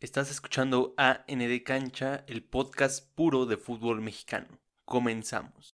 Estás escuchando AND Cancha, el podcast puro de fútbol mexicano. Comenzamos.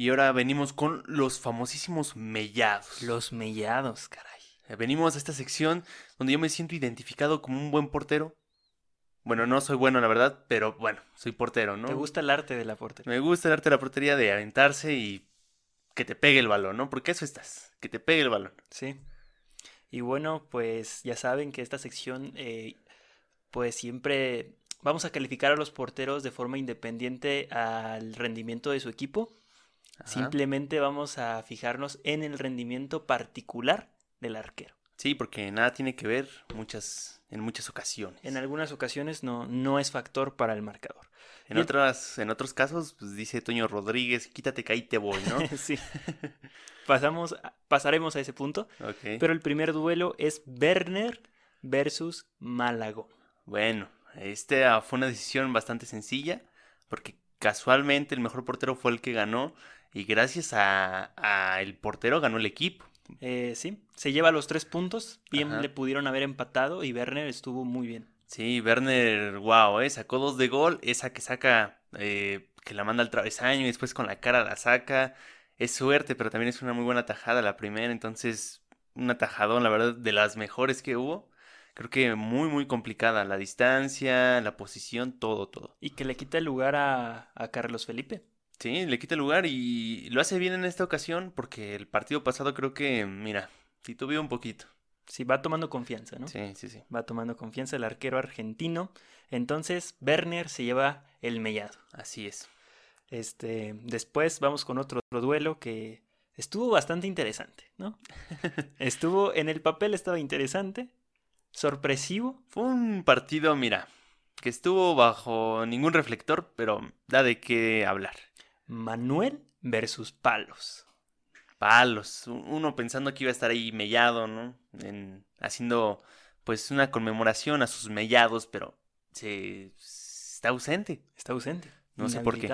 Y ahora venimos con los famosísimos mellados. Los mellados, caray. Eh, Venimos a esta sección donde yo me siento identificado como un buen portero. Bueno, no soy bueno, la verdad, pero bueno, soy portero, ¿no? ¿Te gusta el arte de la portería? Me gusta el arte de la portería de aventarse y que te pegue el balón, ¿no? Porque eso estás, que te pegue el balón. Sí. Y bueno, pues ya saben que esta sección, eh, pues siempre vamos a calificar a los porteros de forma independiente al rendimiento de su equipo. Ajá. Simplemente vamos a fijarnos en el rendimiento particular del arquero. Sí, porque nada tiene que ver muchas, en muchas ocasiones. En algunas ocasiones no, no es factor para el marcador. En, y- otras, en otros casos, pues dice Toño Rodríguez, quítate que ahí te voy, ¿no? sí. Pasamos, pasaremos a ese punto. Pero el primer duelo es Werner versus Malagón. Bueno, esta fue una decisión bastante sencilla, porque casualmente el mejor portero fue el que ganó, y gracias a, a el portero ganó el equipo. Eh, sí, se lleva los tres puntos. Bien Ajá. le pudieron haber empatado y Werner estuvo muy bien. Sí, Werner, wow, ¿eh? sacó dos de gol, esa que saca, eh, que la manda al travesaño y después con la cara la saca. Es suerte, pero también es una muy buena tajada la primera, entonces un atajadón, la verdad, de las mejores que hubo. Creo que muy, muy complicada. La distancia, la posición, todo, todo. Y que le quita el lugar a, a Carlos Felipe. Sí, le quita el lugar y lo hace bien en esta ocasión porque el partido pasado creo que, mira, titubeó un poquito. Sí, va tomando confianza, ¿no? Sí, sí, sí. Va tomando confianza el arquero argentino. Entonces, Werner se lleva el mellado. Así es. Este, después vamos con otro, otro duelo que estuvo bastante interesante, ¿no? estuvo, en el papel estaba interesante, sorpresivo, Fue un partido, mira, que estuvo bajo ningún reflector, pero da de qué hablar. Manuel versus Palos. Palos, uno pensando que iba a estar ahí mellado, ¿no? En, haciendo pues una conmemoración a sus mellados, pero se está ausente. Está ausente. No sé por qué.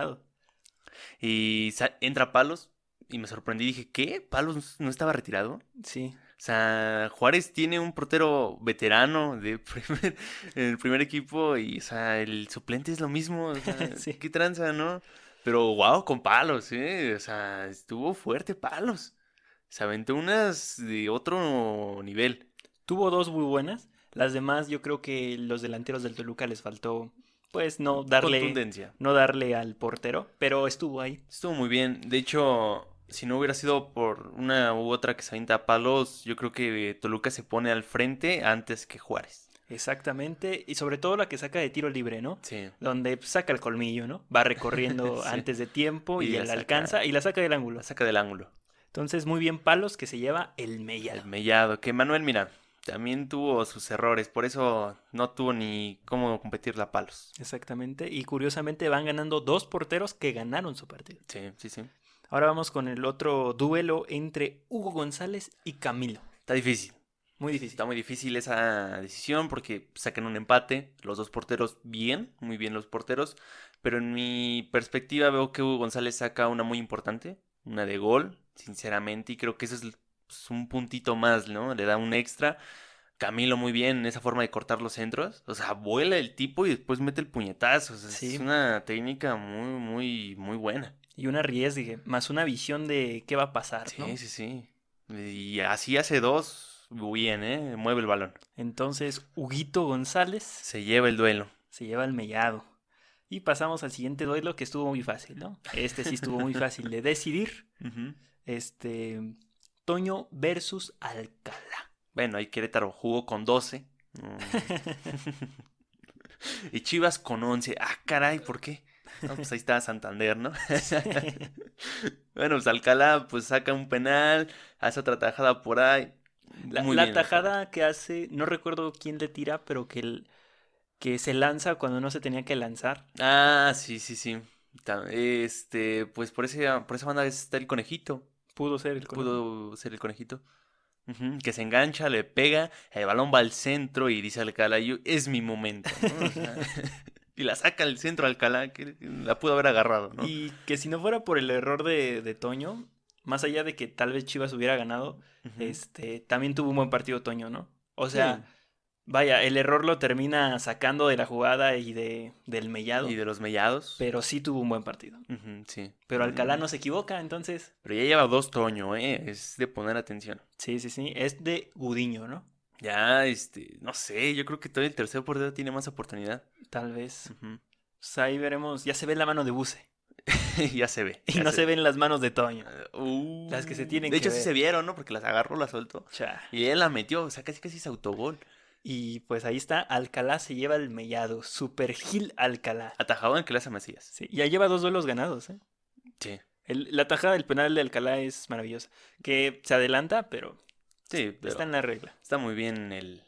Y entra Palos y me sorprendí, dije, ¿qué? ¿Palos no estaba retirado? Sí, O sea, Juárez tiene un portero veterano de primer, el primer equipo y, o sea, el suplente es lo mismo. O sea, Sí. qué tranza, ¿no? Pero, wow, con palos, ¿eh? O sea, estuvo fuerte palos. Se aventó unas de otro nivel. tuvo dos muy buenas. Las demás, yo creo que los delanteros del Toluca les faltó, pues, no darle, Contundencia. no darle al portero, pero estuvo ahí. Estuvo muy bien. De hecho, si no hubiera sido por una u otra que se avienta a palos, yo creo que Toluca se pone al frente antes que Juárez. Exactamente, y sobre todo la que saca de tiro libre, ¿no? Sí. Donde saca el colmillo, ¿no? Va recorriendo Sí. antes de tiempo Y y, la saca. alcanza y la saca del ángulo. La saca del ángulo. Entonces, muy bien Palos que se lleva el mellado. El mellado, que Manuel, mira, también tuvo sus errores, por eso no tuvo ni cómo competirle a palos. Exactamente, y curiosamente van ganando dos porteros que ganaron su partido. Sí, sí, sí. Ahora vamos con el otro duelo entre Hugo González y Camilo. Está difícil. Muy difícil. Está muy difícil esa decisión porque sacan un empate. Los dos porteros bien, muy bien los porteros. Pero en mi perspectiva veo que Hugo González saca una muy importante, una de gol, sinceramente. Y creo que eso es pues, un puntito más, ¿no? Le da un extra. Camilo muy bien en esa forma de cortar los centros. O sea, vuela el tipo y después mete el puñetazo. O sea, Sí. Es una técnica muy, muy, muy buena. Y una riesgue, más una visión de qué va a pasar, Sí, ¿no? sí, sí. Y así hace dos, bien, ¿eh? Mueve el balón. Entonces, Huguito González Se lleva el duelo. se lleva el mellado. Y pasamos al siguiente duelo que estuvo muy fácil, ¿no? Este sí estuvo muy fácil de decidir. Este, Toño versus Alcalá. Bueno, ahí Querétaro jugó con 12. Mm. y Chivas con 11. Ah, caray, ¿por qué? No, pues ahí está Santander, ¿no? bueno, pues Alcalá pues saca un penal, hace otra tajada por ahí. La, Muy la bien, tajada que hace, no recuerdo quién le tira, pero que, el- que se lanza cuando no se tenía que lanzar. Ah, sí, sí, sí. Este, pues por ese, por esa banda está el conejito. Pudo ser el conejo. Pudo ser el conejito. Que se engancha, le pega, el balón va al centro y dice Alcalá, "Yo- es mi momento. ¿no? O sea, y la saca al centro Alcalá, que la pudo haber agarrado, ¿no? Y que si no fuera por el error de, de Toño, más allá de que tal vez Chivas hubiera ganado, este, también tuvo un buen partido Toño, ¿no? O sea, Sí. vaya, el error lo termina sacando de la jugada y de, del mellado, Y de los mellados. pero sí tuvo un buen partido. Sí. Pero Alcalá no se equivoca, entonces, Pero ya lleva dos Toño, ¿eh? Es de poner atención. sí, sí, sí, es de Gudiño, ¿no? Ya, este, no sé, yo creo que todavía el tercer portero tiene más oportunidad. Tal vez. Pues ahí veremos, ya se ve la mano de Buse ya se ve. y no se ven las manos de Toño. Uh, Las que se tienen De que hecho, sí se vieron, ¿no? Porque las agarró, las soltó. Cha. Y él la metió, o sea, casi casi es autogol. Y pues ahí está, Alcalá se lleva el mellado, Super Gil Alcalá. Atajado en que le hace Macías. Sí, ya lleva dos duelos ganados, ¿eh? Sí. El- la tajada del penal de Alcalá es maravillosa. Que se adelanta, pero Sí, pero está en la regla. está muy bien el,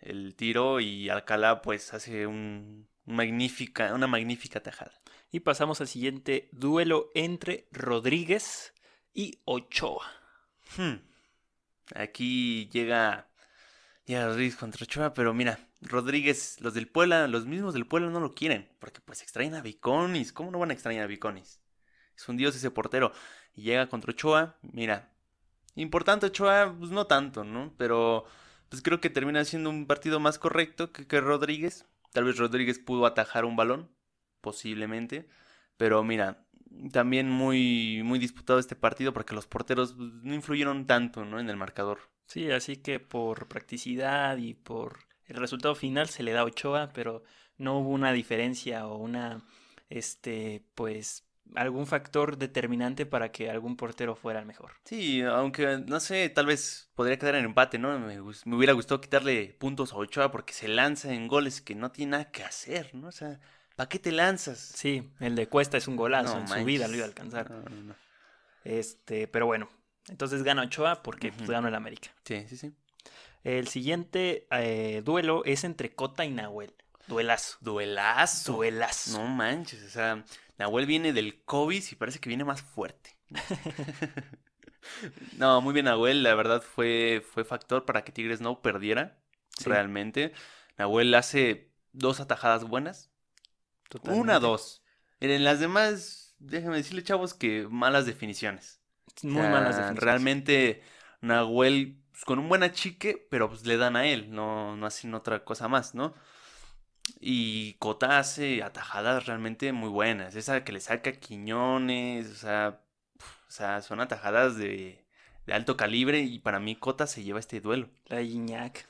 el tiro y Alcalá pues hace un magnífica, una magnífica tajada. Y pasamos al siguiente duelo entre Rodríguez y Ochoa. Hmm. Aquí llega, llega Rodríguez contra Ochoa, pero mira, Rodríguez, los del Puebla, los mismos del Puebla no lo quieren, porque pues extraen a Viconis. ¿Cómo no van a extrañar a Viconis? Es un dios ese portero. Y llega contra Ochoa, mira, importante Ochoa, pues no tanto, ¿no? Pero pues creo que termina siendo un partido más correcto que, que Rodríguez. Tal vez Rodríguez pudo atajar un balón, posiblemente. Pero mira, también muy, muy disputado este partido porque los porteros pues, no influyeron tanto, ¿no? En el marcador. Sí, así que por practicidad y por el resultado final se le da a Ochoa, pero no hubo una diferencia o una, este, pues, algún factor determinante para que algún portero fuera el mejor. Sí, aunque no sé, tal vez podría quedar en empate, ¿no? Me, me hubiera gustado quitarle puntos a Ochoa porque se lanza en goles que no tiene nada que hacer, ¿no? O sea, ¿para qué te lanzas? Sí, el de Cuesta es un golazo, No en su vida lo iba a alcanzar. No, no, no. Este, pero bueno, entonces gana Ochoa porque pues, ganó el América. Sí, sí, sí. El siguiente eh, duelo es entre Cota y Nahuel. Duelazo. Duelazo. Duelazo. No manches, o sea, Nahuel viene del COVID y parece que viene más fuerte. No, muy bien Nahuel, la verdad fue, fue factor para que Tigres no perdiera, Sí, realmente. Nahuel hace dos atajadas buenas, totalmente. una, dos. En las demás, déjenme decirle, chavos, que malas definiciones. O Muy malas definiciones. Realmente Nahuel pues, con un buen achique, pero pues le dan a él, no, no hacen otra cosa más, ¿no? Y Cota hace atajadas realmente muy buenas. Esa que le saca Quiñones, o sea, pf, o sea, son atajadas de, de alto calibre y para mí Cota se lleva este duelo. La Iñak.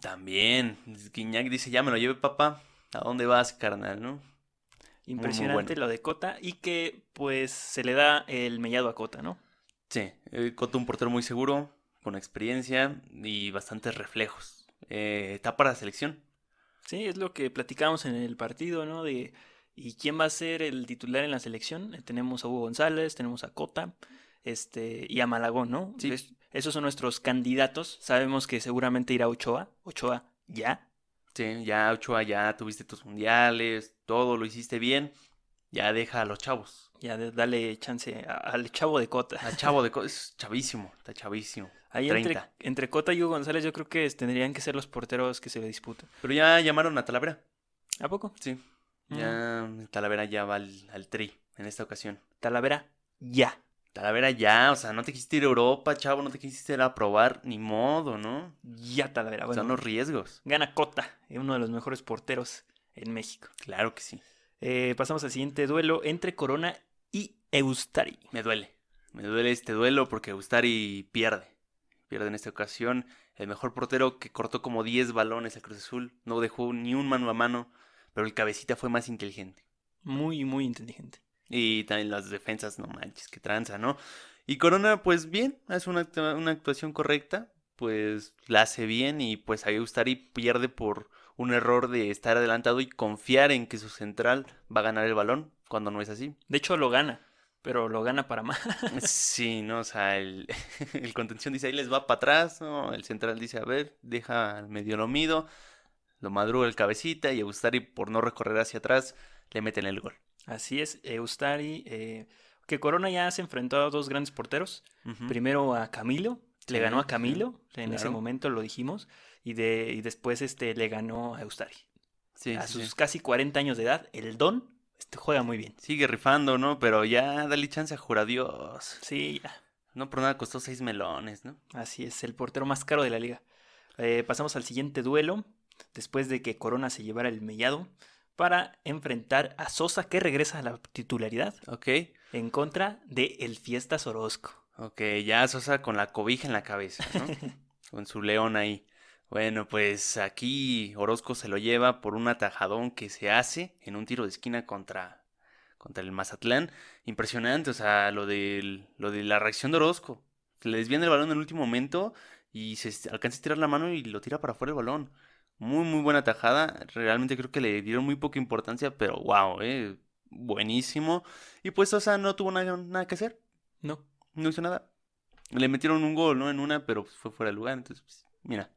También, Guiñac dice, ya me lo lleve papá, ¿a dónde vas, carnal, no? Impresionante bueno. lo de Cota y que pues se le da el mellado a Cota, ¿no? Sí, eh, Cota un portero muy seguro, con experiencia y bastantes reflejos. Eh, está para la selección. Sí, es lo que platicamos en el partido, ¿no? De ¿y quién va a ser el titular en la selección? Eh, Tenemos a Hugo González, tenemos a Cota, este, y a Malagón, ¿no? Sí. Es- esos son nuestros candidatos. Sabemos que seguramente irá Ochoa. Ochoa, ya. Sí, ya Ochoa, ya tuviste tus mundiales, todo lo hiciste bien. Ya deja a los chavos. Ya dale chance a- al chavo de Cota. Al chavo de co- es chavísimo, está chavísimo. Ahí entre, 30. entre Cota y Hugo González yo creo que tendrían que ser los porteros que se le disputan. Pero ya llamaron a Talavera. ¿A poco? Sí. Mm. Ya Talavera ya va al, al tri en esta ocasión. Talavera, ya. Talavera ya, o sea, no te quisiste ir a Europa, chavo, no te quisiste ir a probar, ni modo, ¿no? Ya Talavera. Bueno, Son los riesgos. gana Cota, eh, uno de los mejores porteros en México. Claro que sí. Eh, pasamos al siguiente duelo entre Corona y Eustari. Me duele. Me duele este duelo porque Ustari pierde. Pierde en esta ocasión. El mejor portero que cortó como 10 balones a Cruz Azul. No dejó ni un mano a mano. Pero el cabecita fue más inteligente. Muy, muy inteligente. Y también las defensas, no manches, que tranza, ¿no? Y Corona, pues bien, hace una, una actuación correcta. Pues la hace bien y pues ahí Ustari pierde por un error de estar adelantado y confiar en que su central va a ganar el balón cuando no es así. De hecho, lo gana, pero lo gana para más. Sí, ¿no? O sea, el, el contención dice ahí les va para atrás, ¿no? El central dice, a ver, deja medio lo mido, lo madruga el cabecita y Eustari por no recorrer hacia atrás le meten el gol. Así es, Eustari, eh, que Corona ya se enfrentó a dos grandes porteros. Primero a Camilo, le ganó a sí, Camilo, en ese momento lo dijimos, y, de, y después este, le ganó a Eustari. Sí, a sí, sus casi 40 años de edad, el Don este, juega muy bien. Sigue rifando, ¿no? Pero ya dale chance a Jura Dios. Sí, ya. No por nada costó seis melones, ¿no? Así es, el portero más caro de la liga. Eh, pasamos al siguiente duelo, después de que Corona se llevara el mellado, para enfrentar a Sosa, que regresa a la titularidad, Ok. en contra de El Fiestas Orozco. Ok, ya Sosa con la cobija en la cabeza, ¿no? con su león ahí. Bueno, pues aquí Orozco se lo lleva por un atajadón que se hace en un tiro de esquina contra, contra el Mazatlán. Impresionante, o sea, lo, del, lo de la reacción de Orozco. Se le desvían el balón en el último momento y se alcanza a tirar la mano y lo tira para afuera el balón. Muy, muy buena tajada. Realmente creo que le dieron muy poca importancia, pero wow, eh, buenísimo. Y pues Sosa no tuvo nada, nada que hacer No, no hizo nada. Le metieron un gol, ¿no? En una, pero fue fuera de lugar. Entonces, pues, mira.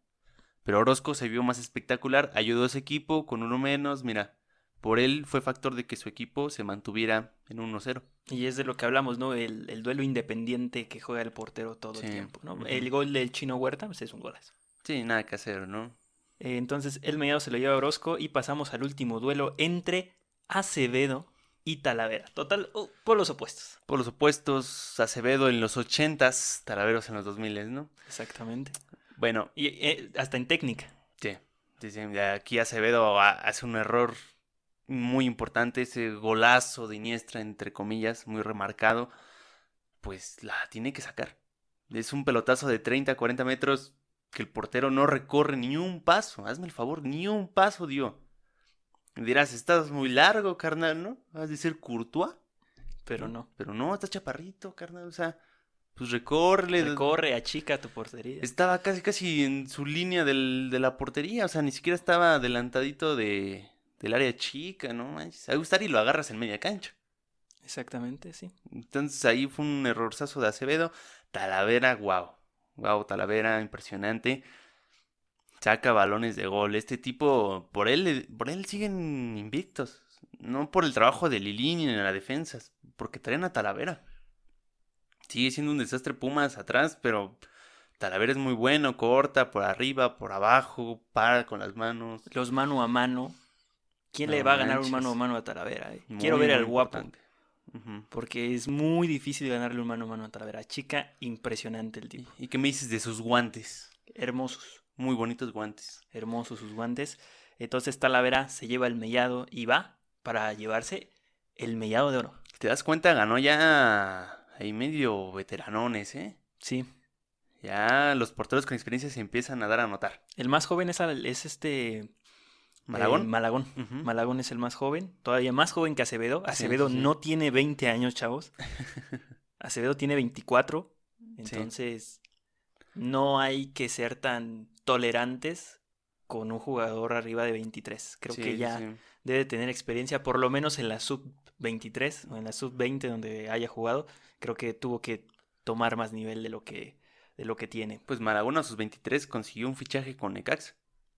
Pero Orozco se vio más espectacular, ayudó a ese equipo con uno menos. Mira, por él fue factor de que su equipo se mantuviera en 1-0. y es de lo que hablamos, ¿no? El, el duelo independiente que juega el portero todo Sí, el tiempo, ¿no? El gol del Chino Huerta, pues es un golazo. Sí, nada que hacer, ¿no? Eh, entonces, el mediado se lo lleva a Orozco y pasamos al último duelo entre Acevedo y Talavera. Total, uh, por los opuestos. Por los opuestos, Acevedo en los 80s, Talaveros en los 2000, ¿no? Exactamente. Bueno, Y eh, hasta en técnica. Sí, sí, sí, aquí Acevedo ha- hace un error muy importante, ese golazo de Iniestra, entre comillas, muy remarcado, pues la tiene que sacar. Es un pelotazo de 30, 40 metros que el portero no recorre ni un paso, hazme el favor, ni un paso dio. Dirás, estás muy largo, carnal, ¿no? Has de ser Courtois, Pero no. pero no, estás chaparrito, carnal, o sea, pues recórrele. Recorre, achica tu portería. Estaba casi casi en su línea del- de la portería, o sea, ni siquiera estaba adelantadito de, del área chica, ¿no? manches. A gustar y lo agarras en media cancha. Exactamente, sí. Entonces ahí fue un errorzazo de Acevedo. Talavera, wow. Wow, Talavera, impresionante. Saca balones de gol. Este tipo, por él, por él siguen invictos. No por el trabajo de Lilini en la defensa, porque traen a Talavera. Sigue siendo un desastre Pumas atrás, pero Talavera es muy bueno, corta por arriba, por abajo, para con las manos. Los mano a mano. ¿Quién le va a ganar un mano a mano a Talavera? eh? Quiero ver al guapo. importante. Porque es muy difícil ganarle un mano a mano a Talavera. Chica, impresionante el tipo. ¿Y qué me dices de sus guantes? Hermosos. Muy bonitos guantes. Hermosos sus guantes. Entonces Talavera se lleva el mellado y va para llevarse el mellado de oro. ¿Te das cuenta? Ganó ya ahí medio veteranones, ¿eh? Sí. Ya los porteros con experiencia se empiezan a dar a notar. El más joven es, al- es este... ¿Malagón? eh, Malagón. Malagón es el más joven, todavía más joven que Acevedo. Acevedo sí, sí. no tiene 20 años, chavos. Acevedo tiene 24. Entonces, no hay que ser tan tolerantes con un jugador arriba de 23. Creo que ya debe tener experiencia, por lo menos en la sub 23 o en la sub 20 donde haya jugado. Creo que tuvo que tomar más nivel de lo que, de lo que tiene. Pues Malagón a sus 23 consiguió un fichaje con Necaxa.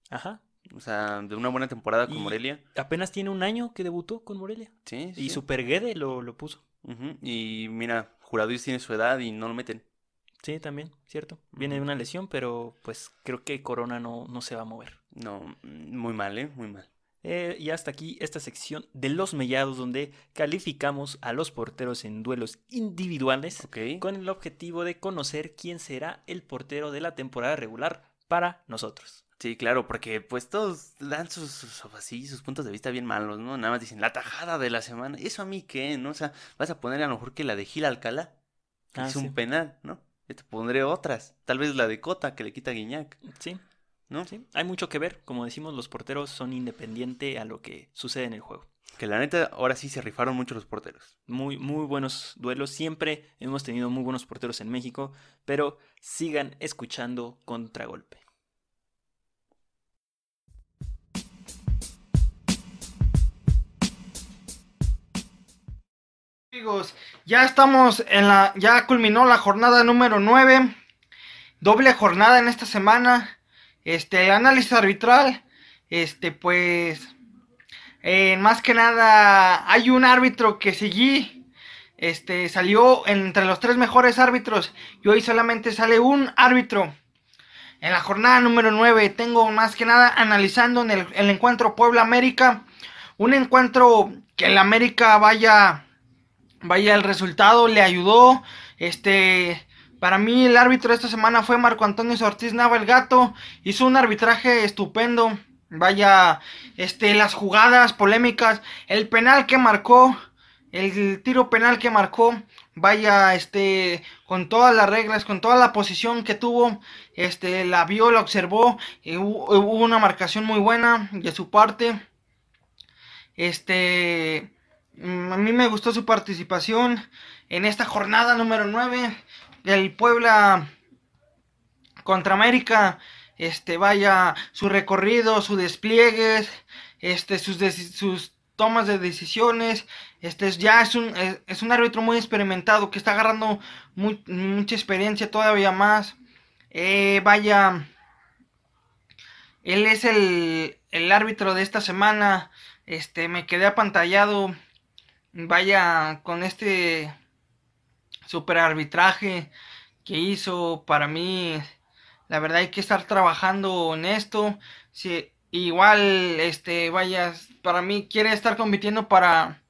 Ajá. O sea, de una buena temporada con Y- Morelia. Apenas tiene un año que debutó con Morelia. Sí, sí. Y. Super Guede lo, lo puso. Y mira, Juradís tiene su edad y no lo meten. Sí, también, cierto. Viene de una lesión, pero pues creo que Corona no, no se va a mover. No, muy mal, ¿eh? Muy mal. Eh, y hasta aquí esta sección de los mellados donde calificamos a los porteros en duelos individuales Ok. con el objetivo de conocer quién será el portero de la temporada regular para nosotros. Sí, claro, porque pues todos dan sus, sus, así, sus puntos de vista bien malos, ¿no? Nada más dicen la tajada de la semana. ¿Eso a mí qué? ¿No? O sea, vas a poner a lo mejor que la de Gil Alcalá, que Ah, es sí. un penal, ¿no? Yo te pondré otras. Tal vez la de Cota, que le quita a Guiñac, Sí, ¿no? sí. Hay mucho que ver. Como decimos, los porteros son independiente a lo que sucede en el juego. Que la neta, ahora sí se rifaron mucho los porteros. Muy, muy buenos duelos. Siempre hemos tenido muy buenos porteros en México, pero sigan escuchando Contragolpe. Amigos, ya estamos en la, ya culminó la jornada número 9, doble jornada en esta semana, este, análisis arbitral, este, pues, eh, más que nada, hay un árbitro que seguí, este, salió entre los tres mejores árbitros, y hoy solamente sale un árbitro. En la jornada número 9 tengo más que nada analizando en el, el encuentro Puebla América, un encuentro que el América vaya vaya el resultado le ayudó. Este para mí el árbitro de esta semana fue Marco Antonio Ortiz Nava el gato. Hizo un arbitraje estupendo. Vaya este las jugadas polémicas el penal que marcó el tiro penal que marcó. Vaya este con todas las reglas con toda la posición que tuvo este la vio la observó. Hubo, hubo una marcación muy buena de su parte. Este a mí me gustó su participación en esta jornada número 9 del Puebla contra América. Este, vaya, su recorrido, su despliegues, este, sus, sus tomas de decisiones. Este, ya es un, es, un árbitro muy experimentado que está agarrando mucha experiencia todavía más. Eh, vaya, él es el, el árbitro de esta semana. Este, me quedé apantallado vaya con este super arbitraje que hizo para mí la verdad hay que estar trabajando en esto. Si igual este vaya para mí quiere estar compitiendo para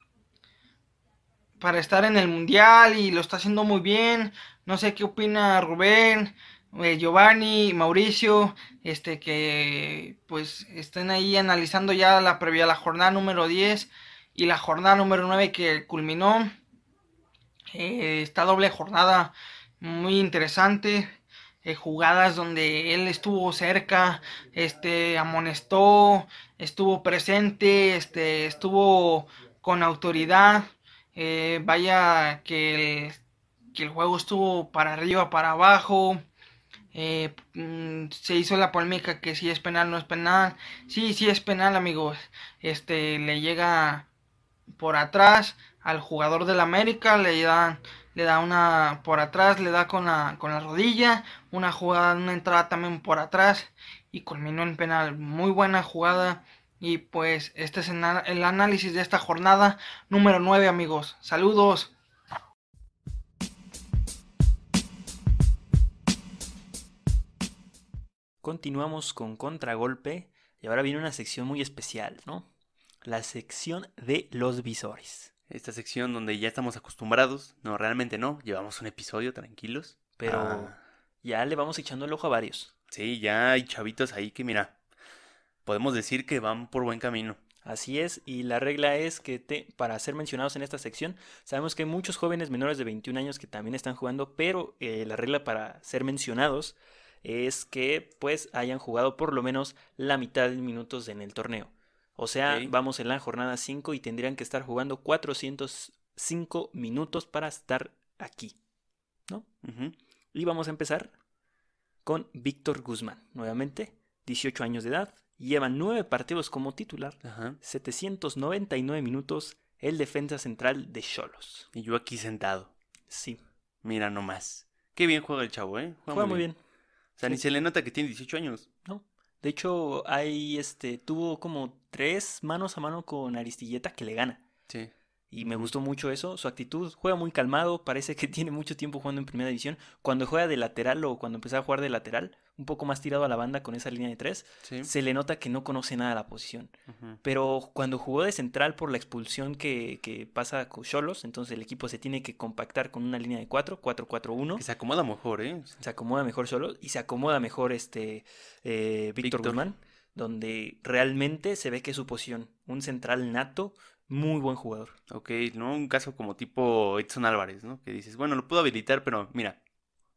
para estar en el mundial y lo está haciendo muy bien. No sé qué opina Rubén eh, Giovanni Mauricio este que pues estén ahí analizando ya la previa la jornada número 10 y la jornada número 9 que culminó. Eh, esta doble jornada muy interesante. Eh, jugadas donde él estuvo cerca, este amonestó, estuvo presente, este estuvo con autoridad. Eh, vaya que el, que el juego estuvo para arriba, para abajo. Mm, se hizo la polémica que si es penal no es penal. Sí, sí es penal, amigos. Este le llega por atrás al jugador del América, le da, le da una por atrás, le da con la, con la rodilla, una jugada, una entrada también por atrás y culminó en penal. Muy buena jugada. Y pues este es el análisis de esta jornada número 9 amigos. Saludos. Continuamos con contragolpe y ahora viene una sección muy especial, ¿no? La sección de los visores. Esta sección donde ya estamos acostumbrados, no, realmente no, llevamos un episodio tranquilos. Pero ah. ya le vamos echando el ojo a varios. Sí, ya hay chavitos ahí que mira, podemos decir que van por buen camino. Así es, y la regla es que te, para ser mencionados en esta sección, sabemos que hay muchos jóvenes menores de 21 años que también están jugando, pero eh, la regla para ser mencionados es que pues hayan jugado por lo menos la mitad de minutos en el torneo. O sea, vamos en la jornada 5 y tendrían que estar jugando 405 minutos para estar aquí. ¿No? Y vamos a empezar con Víctor Guzmán. Nuevamente, 18 años de edad, lleva 9 partidos como titular, 799 minutos, el defensa central de Cholos. Y yo aquí sentado. Sí. Mira nomás. Qué bien juega el chavo, ¿eh? Juega, muy bien. O sea, ni se le nota que tiene 18 años. De hecho, hay este, tuvo como tres manos a mano con Aristilleta que le gana. Sí. Y me gustó mucho eso, su actitud, juega muy calmado, parece que tiene mucho tiempo jugando en primera división. Cuando juega de lateral o cuando empezó a jugar de lateral, un poco más tirado a la banda con esa línea de tres, se le nota que no conoce nada la posición. Pero cuando jugó de central por la expulsión que, que pasa con Cholos, entonces el equipo se tiene que compactar con una línea de cuatro, 4-4-1. Que se acomoda mejor, ¿eh? Se acomoda mejor Cholos y se acomoda mejor este eh, Víctor Guzmán, donde realmente se ve que es su posición, un central nato, muy buen jugador. Ok, ¿no? Un caso como tipo Edson Álvarez, ¿no? Que dices, bueno, lo puedo habilitar, pero mira,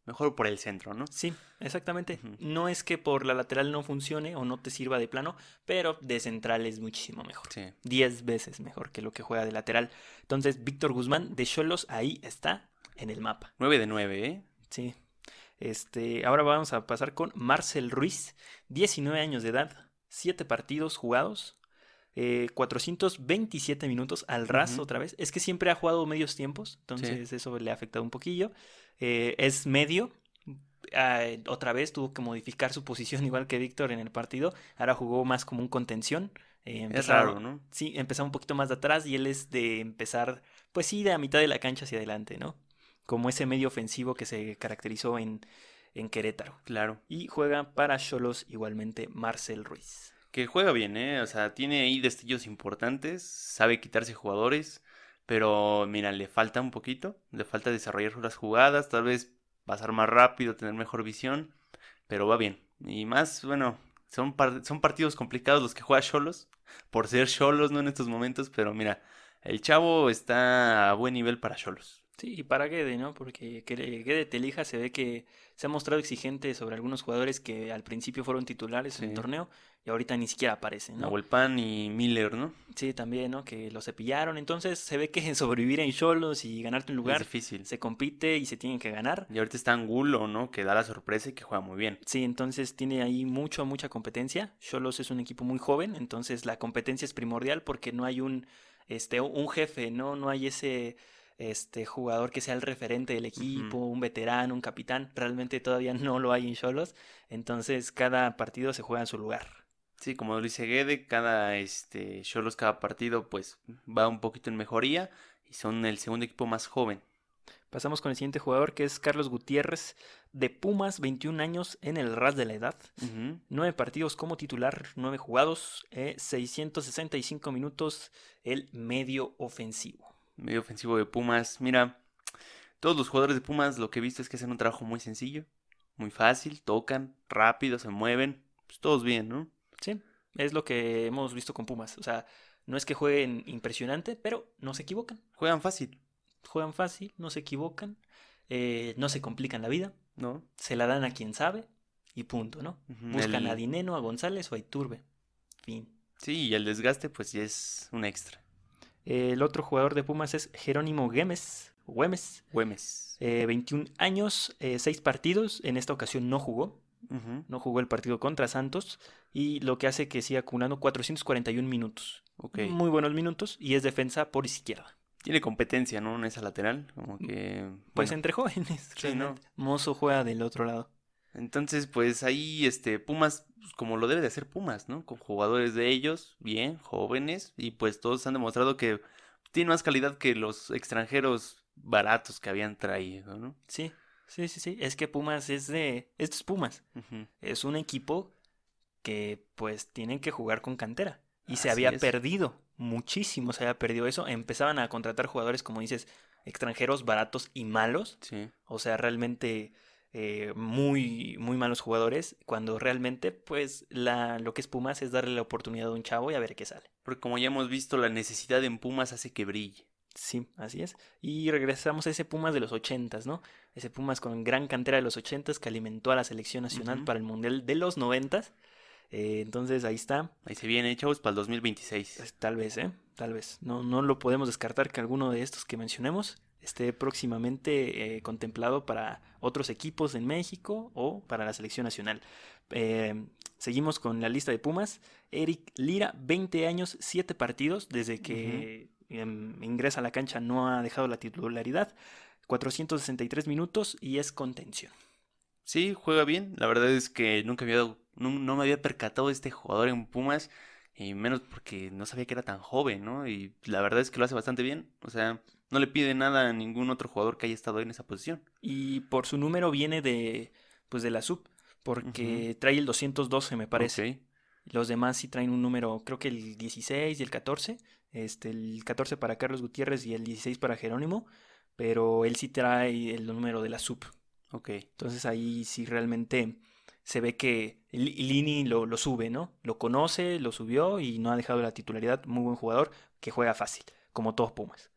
mejor por el centro, ¿no? Sí, exactamente. No es que por la lateral no funcione o no te sirva de plano, pero de central es muchísimo mejor. Sí. Diez veces mejor que lo que juega de lateral. Entonces, Víctor Guzmán de Cholos ahí está en el mapa. 9 de 9, ¿eh? Sí. Este, ahora vamos a pasar con Marcel Ruiz, 19 años de edad, 7 partidos jugados, eh, 427 minutos al ras otra vez. Es que siempre ha jugado medios tiempos, entonces eso le ha afectado un poquillo. Eh, es medio. ah, otra vez tuvo que modificar su posición igual que Víctor en el partido. Ahora jugó más como un contención. Eh, Es raro, ¿no? Sí, empezaba un poquito más de atrás y él es de empezar, pues sí, de a mitad de la cancha hacia adelante, ¿no? Como ese medio ofensivo que se caracterizó en, en Querétaro. Claro. Y juega para Cholos igualmente Marcel Ruiz. Que juega bien, ¿eh? O sea, tiene ahí destellos importantes, sabe quitarse jugadores, pero mira, le falta un poquito, le falta desarrollar las jugadas, tal vez pasar más rápido, tener mejor visión, pero va bien. Y más, bueno, son, son partidos complicados los que juega Cholos, por ser Cholos, ¿no? En estos momentos, pero mira, el chavo está a buen nivel para Cholos. Sí, y para Guede, ¿no? Porque Guede Telija se ve que se ha mostrado exigente sobre algunos jugadores que al principio fueron titulares en el Sí. torneo y ahorita ni siquiera aparecen, ¿no? Nahuel Pan y Miller, ¿no? Sí, también, ¿no? Que lo cepillaron. Entonces se ve que sobrevivir en Cholos y ganarte un Es lugar difícil. se compite y se tienen que ganar. Y ahorita está Angulo, ¿no? Que da la sorpresa y que juega muy bien. Sí, entonces tiene ahí mucho, mucha competencia. Cholos es un equipo muy joven, entonces la competencia es primordial porque no hay un, este, un jefe, ¿no? No hay ese, este, jugador que sea el referente del equipo, un veterano, un capitán. Realmente todavía no lo hay en Cholos. Entonces cada partido se juega en su lugar. Sí, como lo dice Guede, cada este Cholos, cada partido, pues va un poquito en mejoría y son el segundo equipo más joven. Pasamos con el siguiente jugador que es Carlos Gutiérrez de Pumas, 21 años en el ras de la edad. Ujú. Nueve partidos como titular, nueve jugados, eh, 665 minutos el medio ofensivo. Medio ofensivo de Pumas. Mira, todos los jugadores de Pumas lo que he visto es que hacen un trabajo muy sencillo, muy fácil, tocan, rápido, se mueven, pues todos bien, ¿no? Sí, es lo que hemos visto con Pumas. O sea, no es que jueguen impresionante, pero no se equivocan. Juegan fácil, Juegan fácil, no se equivocan, eh, no se complican la vida, ¿no? se la dan a quien sabe y punto, ¿no? Buscan el- a Dineno, a González o a Iturbe. Fin. Sí, y el desgaste pues ya es un extra. El otro jugador de Pumas es Jerónimo Güemes. Güemes, Güemes. eh, 21 años, 6 partidos. En esta ocasión no jugó. No jugó el partido contra Santos. Y lo que hace que siga acumulando 441 minutos. Ok. Muy buenos minutos. Y es defensa por izquierda. Tiene competencia, ¿no? En esa lateral, como que... Pues entre jóvenes. Sí, ¿no? Mozo juega del otro lado. Entonces, pues ahí, este, Pumas, pues, como lo debe de hacer Pumas, ¿no? Con jugadores de ellos, bien, jóvenes, y pues todos han demostrado que tienen más calidad que los extranjeros baratos que habían traído, ¿no? Sí, sí, sí, sí. Es que Pumas es de. Esto es Pumas. Es un equipo que pues tienen que jugar con cantera. Y se había es. perdido, muchísimo se había perdido eso. Empezaban a contratar jugadores, como dices, extranjeros baratos y malos. Sí, O sea, realmente eh, muy, muy malos jugadores. Cuando realmente, pues, la, lo que es Pumas es darle la oportunidad a un chavo y a ver qué sale. porque como ya hemos visto, la necesidad en Pumas hace que brille. Sí, así es. Y regresamos a ese Pumas de los ochentas, ¿no? Ese Pumas con gran cantera de los ochentas que alimentó a la selección nacional para el Mundial de los noventas. Eh, entonces ahí está. Ahí se viene, chavos, para el 2026. Pues, tal vez, ¿eh? Tal vez. No, no lo podemos descartar que alguno de estos que mencionemos esté próximamente eh, contemplado para otros equipos en México o para la selección nacional. Eh, seguimos con la lista de Pumas. Eric Lira, 20 años, 7 partidos. Desde que em, ingresa a la cancha no ha dejado la titularidad. 463 minutos y es contención. Sí, juega bien. La verdad es que nunca había dado- no, no me había percatado de este jugador en Pumas. Y menos porque no sabía que era tan joven, ¿no? Y la verdad es que lo hace bastante bien. O sea, no le pide nada a ningún otro jugador que haya estado en esa posición. Y por su número viene de, pues de la sub, porque trae el 212 me parece. Los demás sí traen un número, creo que el 16 y el 14. Este, el 14 para Carlos Gutiérrez y el 16 para Jerónimo. Pero él sí trae el número de la sub. Ok. Entonces ahí sí realmente se ve que Li- Lini lo, lo sube, ¿no? Lo conoce, lo subió y no ha dejado la titularidad. Muy buen jugador que juega fácil, como todos Pumas.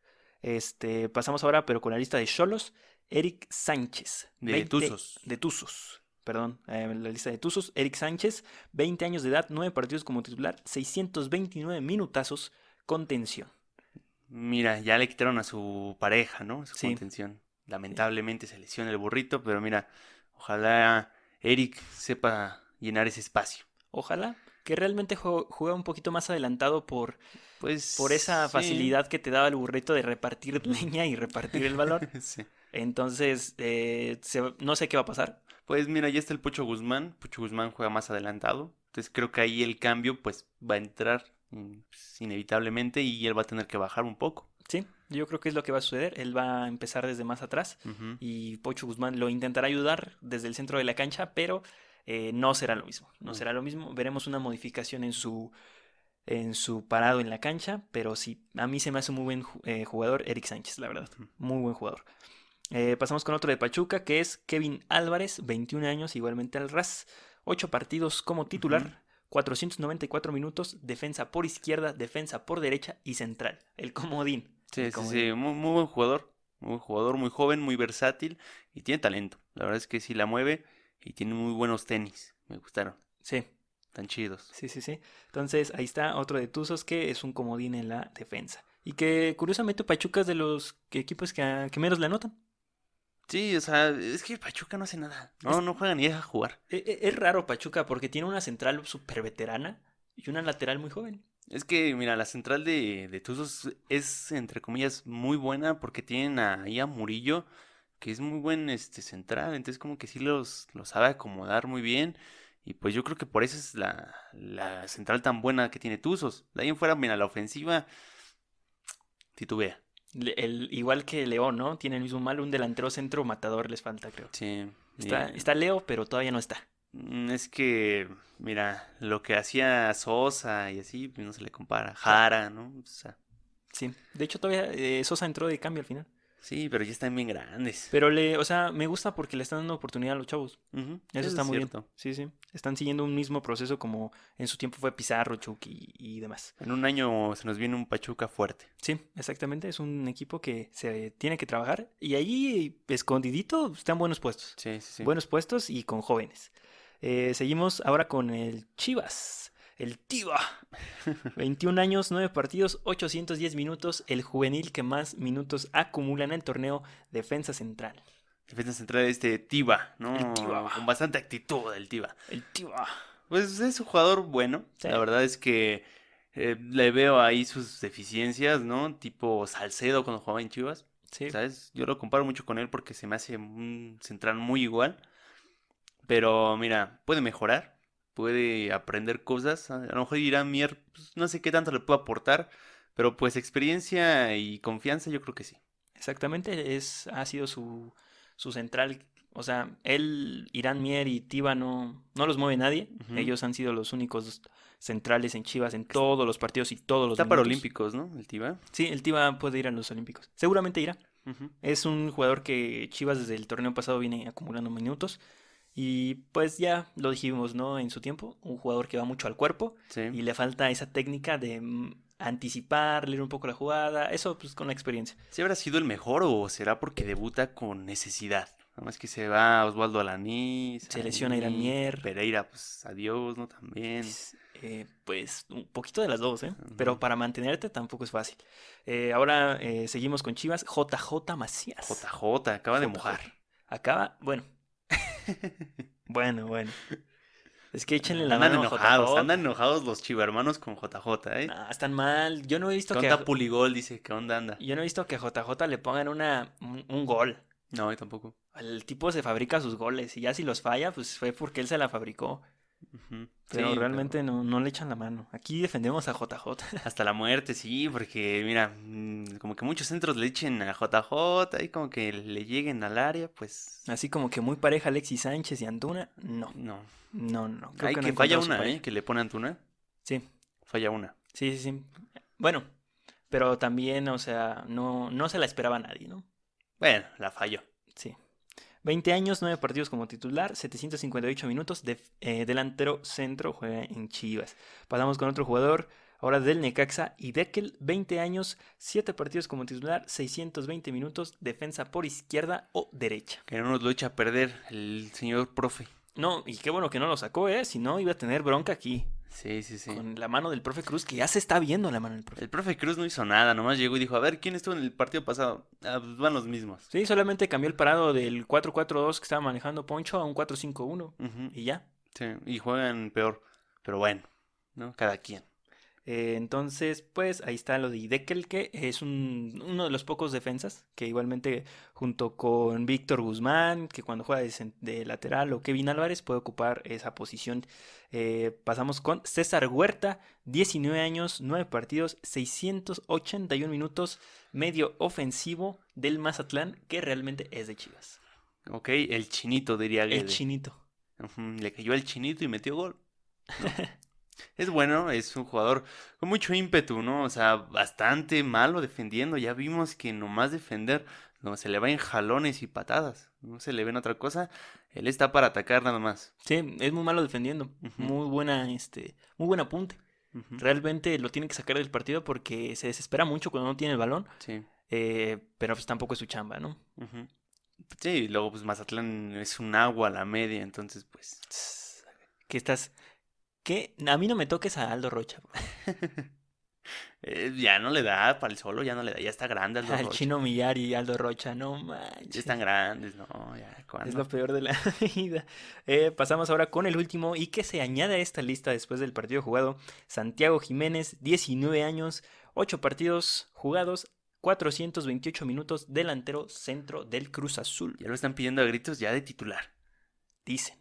Este, pasamos ahora, pero con la lista de Cholos. Eric Sánchez. De 20 Tuzos. De Tuzos. Perdón, eh, la lista de Tuzos. Eric Sánchez, 20 años de edad, 9 partidos como titular, 629 minutazos, contención. Mira, ya le quitaron a su pareja, ¿no? Su Sí. contención. Lamentablemente se lesiona el burrito, pero mira, ojalá Eric sepa llenar ese espacio. Ojalá. Que realmente ju- juega un poquito más adelantado por, Pues. por esa sí. facilidad que te daba el burrito de repartir leña y repartir el. Sí. Entonces, eh, se- no sé qué va a pasar. Pues mira, ya está el Pocho Guzmán. Pocho Guzmán juega más adelantado. Entonces creo que ahí el cambio pues va a entrar mm, pues, inevitablemente y él va a tener que bajar un poco. Sí, yo creo que es lo que va a suceder. Él va a empezar desde más atrás y Pocho Guzmán lo intentará ayudar desde el centro de la cancha, pero eh, no será lo mismo. No Mm. será lo mismo. Veremos una modificación en su en su parado en la cancha, pero sí, a mí se me hace un muy buen eh, jugador Eric Sánchez, la verdad. Muy buen jugador. Eh, pasamos con otro de Pachuca, que es Kevin Álvarez, 21 años, igualmente al RAS. 8 partidos como titular, Ujú. 494 minutos, defensa por izquierda, defensa por derecha y central. El comodín. Sí, el sí, comodín. sí, muy, muy buen jugador. Muy buen jugador, muy joven, muy versátil y tiene talento. La verdad es que sí la mueve y tiene muy buenos tenis. Me gustaron. Sí, Tan chidos. sí, sí, sí. Entonces ahí está otro de Tuzos que es un comodín en la defensa. Y que curiosamente Pachuca es de los equipos que, a- que menos le anotan. Sí, o sea, es que Pachuca no hace nada. No, Es- no juega ni deja jugar. E- e- Es raro Pachuca porque tiene una central súper veterana y una lateral muy joven. Es que, mira, la central de, de Tuzos es, entre comillas, muy buena porque tienen ahí a Murillo, que es muy buen este central, entonces como que sí los, los sabe acomodar muy bien. Y pues yo creo que por eso es la, la central tan buena que tiene Tuzos. De ahí en fuera, mira, la ofensiva titubea. El- igual que León, ¿no? Tiene el mismo mal, un delantero centro matador les falta, creo. Sí. Está, está Leo, pero todavía no está. Mm, Es que, mira, lo que hacía Sosa y así, pues no se le compara. Jara, ¿no? O sea, Sí. De hecho, todavía eh, Sosa entró de cambio al final. Sí, pero ya están bien grandes. Pero le, o sea, me gusta porque le están dando oportunidad a los chavos. Eso está es muy bien. cierto. Sí, sí. Están siguiendo un mismo proceso como en su tiempo fue Pizarro, Chucky y demás. En un año se nos viene un Pachuca fuerte. Sí, exactamente. Es un equipo que se tiene que trabajar y ahí escondidito están buenos puestos. Sí, sí, sí. Buenos puestos y con jóvenes. Eh, seguimos ahora con el Chivas, el Tiva. 21 años, 9 partidos, 810 minutos. El juvenil que más minutos acumula en el torneo Defensa Central. Defensa central este Tiva, ¿no? El Tiva. Con bastante actitud el Tiva. El Tiva. Pues es un jugador bueno. Sí. La verdad es que eh, le veo ahí sus deficiencias, ¿no? Tipo Salcedo cuando jugaba en Chivas. Sí. ¿Sabes? Yo lo comparo mucho con él porque se me hace un central muy igual. Pero mira, puede mejorar, puede aprender cosas. A lo mejor dirá Mier, pues, no sé qué tanto le puedo aportar, pero pues experiencia y confianza yo creo que sí. Exactamente, es, ha sido su, su central. O sea, él, Irán Mier y Tiva no, no los mueve nadie. Ellos han sido los únicos centrales en Chivas en todos los partidos y todos los Está para olímpicos, ¿no? El Tiva. Sí, el Tiva puede ir a los Olímpicos. Seguramente irá. Es un jugador que Chivas desde el torneo pasado viene acumulando minutos. Y pues ya lo dijimos, ¿no? En su tiempo, un jugador que va mucho al cuerpo Sí. y le falta esa técnica de mm, anticipar, leer un poco la jugada, eso pues con la experiencia. ¿Sí habrá sido el mejor o será porque debuta con necesidad? Nada más que se va Osvaldo Alaní, Se lesiona Irán Saní, Mier. Pereira, pues adiós, ¿no? También. Eh, pues un poquito de las dos, ¿eh? Pero para mantenerte tampoco es fácil. Eh, ahora eh, seguimos con Chivas, JJ Macías. JJ, acaba de mojar. Acaba, bueno. bueno, bueno. Es que échenle la Andan mano a enojados, JJ. andan enojados los chivermanos con JJ, ¿eh? Ah, están mal. Yo no he visto ¿Qué que onda Puligol? Dice, ¿qué onda anda? yo no he visto que a JJ le pongan una un, un gol. No, yo tampoco. El tipo se fabrica sus goles y ya si los falla, pues fue porque él se la fabricó. Pero Sí, realmente no, no le echan la mano. Aquí defendemos a JJ. Hasta la muerte, sí, porque mira, mm, como que muchos centros le echen a JJ y como que le lleguen al área, pues Así como que muy pareja Alexis Sánchez y Antuna. No, no. no, no. Creo Hay que que, no falla una. ¿eh? Que le pone Antuna. Sí, Falla una. sí, sí, sí. Bueno, pero también, o sea, no, no se la esperaba nadie, ¿no? Bueno, la falló. Sí. 20 años, 9 partidos como titular, 758 minutos, de, eh, delantero centro, juega en Chivas. Pasamos con otro jugador, ahora del Necaxa, y Deckel, 20 años, 7 partidos como titular, 620 minutos, defensa por izquierda o derecha. Que no nos lo echa a perder el señor profe. No, y qué bueno que no lo sacó, ¿eh? Si no, iba a tener bronca aquí, Sí, sí, sí. con la mano del profe Cruz, que ya se está viendo la mano del profe. El profe Cruz no hizo nada, nomás llegó y dijo, a ver, ¿quién estuvo en el partido pasado? Ah, pues van los mismos. Sí, solamente cambió el parado del 4-4-2 que estaba manejando Poncho a un 4-5-1, Ujú, y ya. sí, y juegan peor. Pero bueno, ¿no? Cada quien. Eh, entonces, pues ahí está lo de Idekel, que es un, uno de los pocos defensas, que igualmente junto con Víctor Guzmán, que cuando juega de, lateral, o Kevin Álvarez puede ocupar esa posición. Eh, pasamos con César Huerta, 19 años, 9 partidos, 681 minutos, medio ofensivo del Mazatlán, que realmente es de Chivas. Ok, el chinito diría El Guede. chinito. Ujú, Le cayó el chinito y metió gol. ¿no? es bueno, es un jugador con mucho ímpetu, ¿no? O sea, bastante malo defendiendo. Ya vimos que nomás defender, no se le va en jalones y patadas. No se le ven otra cosa. Él está para atacar nada más. Sí, es muy malo defendiendo. Muy buena, este, muy buen apunte. Realmente lo tiene que sacar del partido porque se desespera mucho cuando no tiene el balón. Sí. eh, pero pues tampoco es su chamba, ¿no? Sí, y luego pues Mazatlán es un agua a la media, entonces pues... Que estás. Que a mí no me toques a Aldo Rocha. eh, ya no le da para el solo, ya no le da, ya está grande Aldo Al Rocha. chino Millar y Aldo Rocha, no Ya manches. están grandes, no, ya, Es ¿cuándo? lo peor de la vida. Eh, pasamos ahora con el último y que se añade a esta lista después del partido jugado. Santiago Jiménez, 19 años, 8 partidos jugados, 428 minutos, delantero centro del Cruz Azul. Ya lo están pidiendo a gritos ya de titular. Dicen.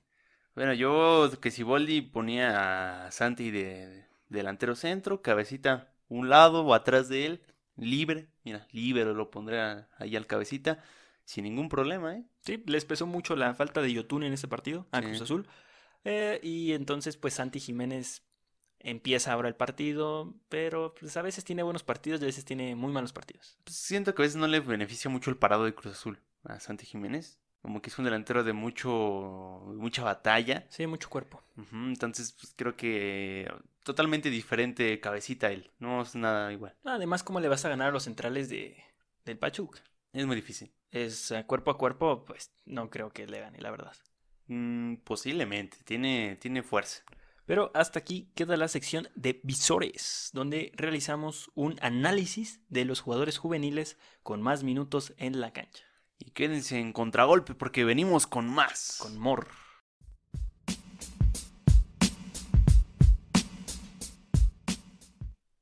Bueno, yo que si Boldi ponía a Santi de delantero centro, cabecita un lado o atrás de él, libre, mira, libre lo pondré a- ahí al cabecita, sin ningún problema, ¿eh? Sí, les pesó mucho la falta de Yotun en ese partido a Sí. Cruz Azul. Eh, y entonces, pues Santi Jiménez empieza ahora el partido, pero pues a veces tiene buenos partidos y a veces tiene muy malos partidos. Pues siento que a veces no le beneficia mucho el parado de Cruz Azul a Santi Jiménez, como que es un delantero de mucho, mucha batalla, Sí, mucho cuerpo. entonces pues, creo que totalmente diferente cabecita él, no es nada igual, Además, ¿cómo le vas a ganar a los centrales de, del Pachuca? es muy difícil. Es eh, cuerpo a cuerpo, pues no creo que le gane, la verdad. Mm, posiblemente, tiene, tiene fuerza. Pero hasta aquí queda la sección de visores, donde realizamos un análisis de los jugadores juveniles con más minutos en la cancha. Y quédense en contragolpe porque venimos con más. Con Mor.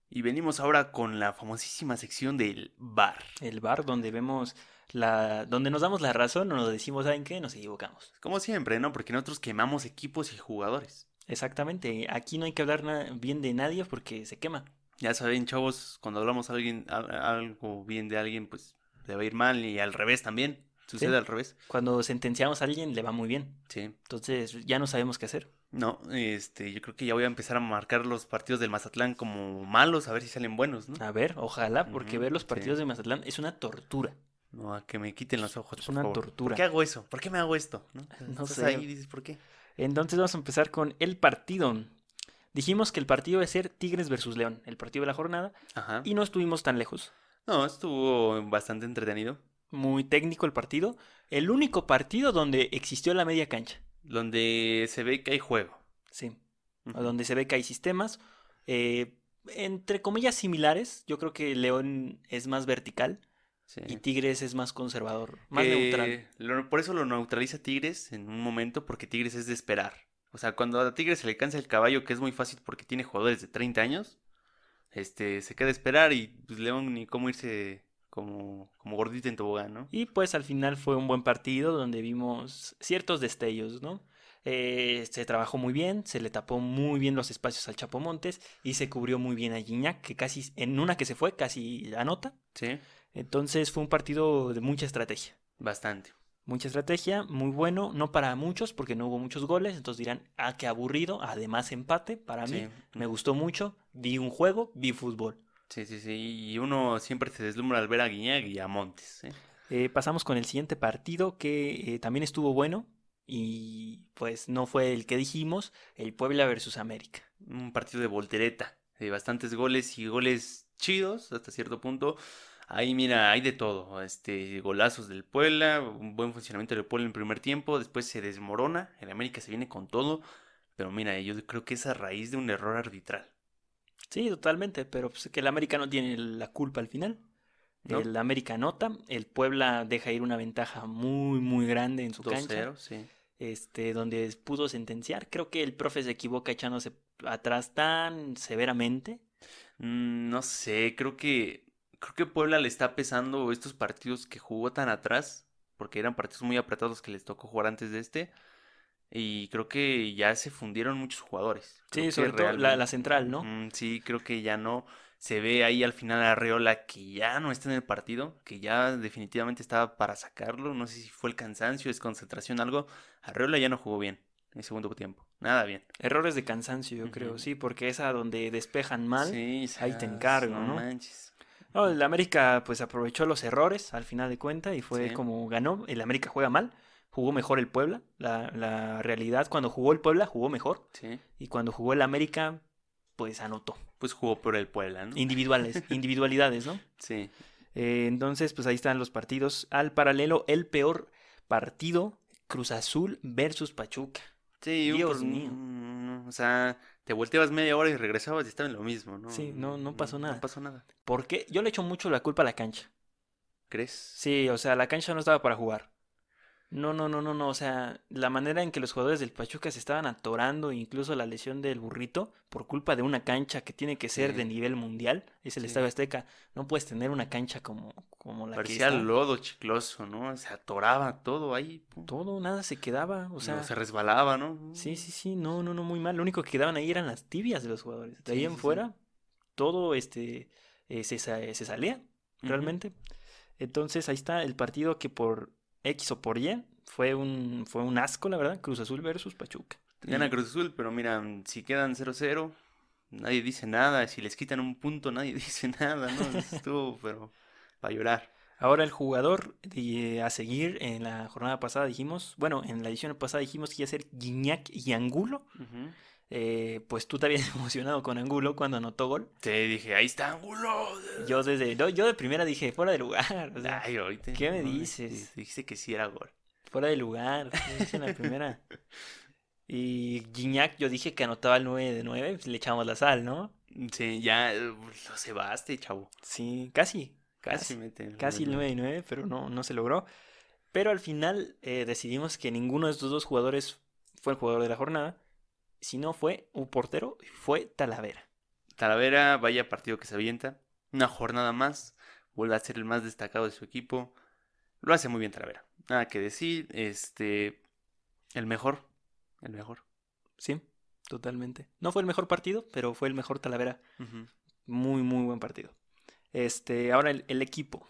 Y venimos ahora con la famosísima sección del bar. El bar donde vemos la. donde nos damos la razón o nos decimos, ¿saben qué? Nos equivocamos. Como siempre, ¿no? Porque nosotros quemamos equipos y jugadores. Exactamente. Aquí no hay que hablar bien de nadie porque se quema. Ya saben, chavos, cuando hablamos a alguien, al- algo bien de alguien, pues le va a ir mal y al revés también. Sucede Sí. al revés. Cuando sentenciamos a alguien le va muy bien. Sí. Entonces ya no sabemos qué hacer. No, este, yo creo que ya voy a empezar a marcar los partidos del Mazatlán como malos, a ver si salen buenos, ¿no? A ver, ojalá, porque ver los sí. partidos de Mazatlán es una tortura. No, a que me quiten los ojos, Es por una favor. tortura. ¿Por qué hago eso? ¿Por qué me hago esto? ¿No, sé. ahí dices, ¿por qué? Entonces vamos a empezar con el partido. Dijimos que el partido iba a ser Tigres versus León, el partido de la jornada, Ajá. y no estuvimos tan lejos. No, estuvo bastante entretenido. Muy técnico el partido. El único partido donde existió la media cancha. Donde se ve que hay juego. Sí. Donde se ve que hay sistemas. eh, entre comillas similares. Yo creo que León es más vertical Sí. y Tigres es más conservador, más neutral. por eso lo neutraliza Tigres en un momento, porque Tigres es de esperar. O sea, cuando a Tigres se le cansa el caballo, que es muy fácil porque tiene jugadores de 30 años, este, se queda a esperar y pues, León ni cómo irse como, como gordito en tobogán, ¿no? Y pues al final fue un buen partido donde vimos ciertos destellos, ¿no? Eh, se trabajó muy bien, se le tapó muy bien los espacios al Chapo Montes y se cubrió muy bien a Gignac, que casi en una que se fue casi anota. Sí, Entonces fue un partido de mucha estrategia. bastante. Mucha estrategia, muy bueno, no para muchos porque no hubo muchos goles, entonces dirán, ah, qué aburrido, además empate, para mí Sí. me gustó mucho, vi un juego, vi fútbol. Sí, sí, sí. Y uno siempre se deslumbra al ver a Guiñac y a Montes. ¿eh? Eh, pasamos con el siguiente partido que eh, también estuvo bueno y pues no fue el que dijimos, el Puebla versus América. Un partido de voltereta, de bastantes goles y goles chidos hasta cierto punto. Ahí mira, hay de todo, este golazos del Puebla, un buen funcionamiento del Puebla en primer tiempo, después se desmorona, el América se viene con todo, pero mira, yo creo que es a raíz de un error arbitral. Sí, totalmente, pero pues que el América no tiene la culpa al final. ¿No? El América anota, el Puebla deja ir una ventaja muy muy grande en su cancha. 2-0, sí. este, donde pudo sentenciar. Creo que el profe se equivoca echándose atrás tan severamente. Mm, no sé, creo que creo que Puebla le está pesando estos partidos que jugó tan atrás, porque eran partidos muy apretados que les tocó jugar antes de este. Y creo que ya se fundieron muchos jugadores. Creo Sí, sobre todo la, central, ¿no? Mm, sí, creo que ya no. Se ve ahí al final a Arreola que ya no está en el partido, que ya definitivamente estaba para sacarlo. No sé si fue el cansancio, desconcentración, algo. Arreola ya no jugó bien en el segundo tiempo. Nada bien. Errores de cansancio, yo creo, sí, porque es a donde despejan mal. Sí, ahí te encargo, ¿no? manches. No, el América pues aprovechó los errores al final de cuenta y fue Sí. como ganó. El América juega mal, jugó mejor el Puebla. La, la realidad, cuando jugó el Puebla, jugó mejor. Sí. Y cuando jugó el América, pues anotó. Pues jugó por el Puebla, ¿no? Individuales, individualidades, ¿no? Sí. Eh, entonces, pues ahí están los partidos. Al paralelo, el peor partido, Cruz Azul versus Pachuca. Sí, Dios mío. O sea, te volteabas media hora y regresabas y estaba en lo mismo, ¿no? Sí, no- no pasó nada. No pasó nada. ¿Por qué? Yo le echo mucho la culpa a la cancha. ¿Crees? Sí, o sea, la cancha no estaba para jugar. No, no, no, no, no. O sea, la manera en que los jugadores del Pachuca se estaban atorando, incluso la lesión del burrito, por culpa de una cancha que tiene que ser Sí. de nivel mundial, es el Sí. Estadio Azteca. No puedes tener una cancha como, como la Parecía que está. lodo chicloso, ¿no? Se atoraba todo ahí. Todo, nada se quedaba. O sea, No, se resbalaba, ¿no? sí, sí, sí, no, no, no, muy mal. Lo único que quedaban ahí eran las tibias de los jugadores. De ahí Sí, en fuera, todo este eh, se, se salía. Realmente. Entonces ahí está el partido que por X o por Y fue un, fue un asco, la verdad. Cruz Azul versus Pachuca. Gana Cruz Azul, pero mira, si quedan 0-0, nadie dice nada. Si les quitan un punto, nadie dice nada, ¿no? Estuvo, pero para llorar. Ahora el jugador a seguir en la jornada pasada dijimos, bueno, en la edición pasada dijimos que iba a ser Guiñac y Angulo. Ujú. Eh, pues tú te habías emocionado con Angulo cuando anotó gol. Te dije, ahí está Angulo. Yo desde, no, yo de primera dije, fuera de lugar. o sea, Ay, oíste, ¿qué me no, dices? Dijiste que sí era gol. fuera de lugar. Yo en la primera. Y Guiñac, yo dije que anotaba el 9 de 9, pues le echamos la sal, ¿no? Sí, ya eh, lo cebaste, chavo. Sí, casi. Casi Casi, casi el 9 y 9, pero no, no se logró. Pero al final eh, decidimos que ninguno de estos dos jugadores fue el jugador de la jornada. Si no fue un portero, fue Talavera. Talavera, vaya partido que se avienta. Una jornada más. Vuelve a ser el más destacado de su equipo. Lo hace muy bien Talavera. Nada que decir. Este. El mejor. El mejor. Sí, totalmente. No fue el mejor partido, pero fue el mejor Talavera. Muy, muy buen partido. Este, ahora el, el equipo.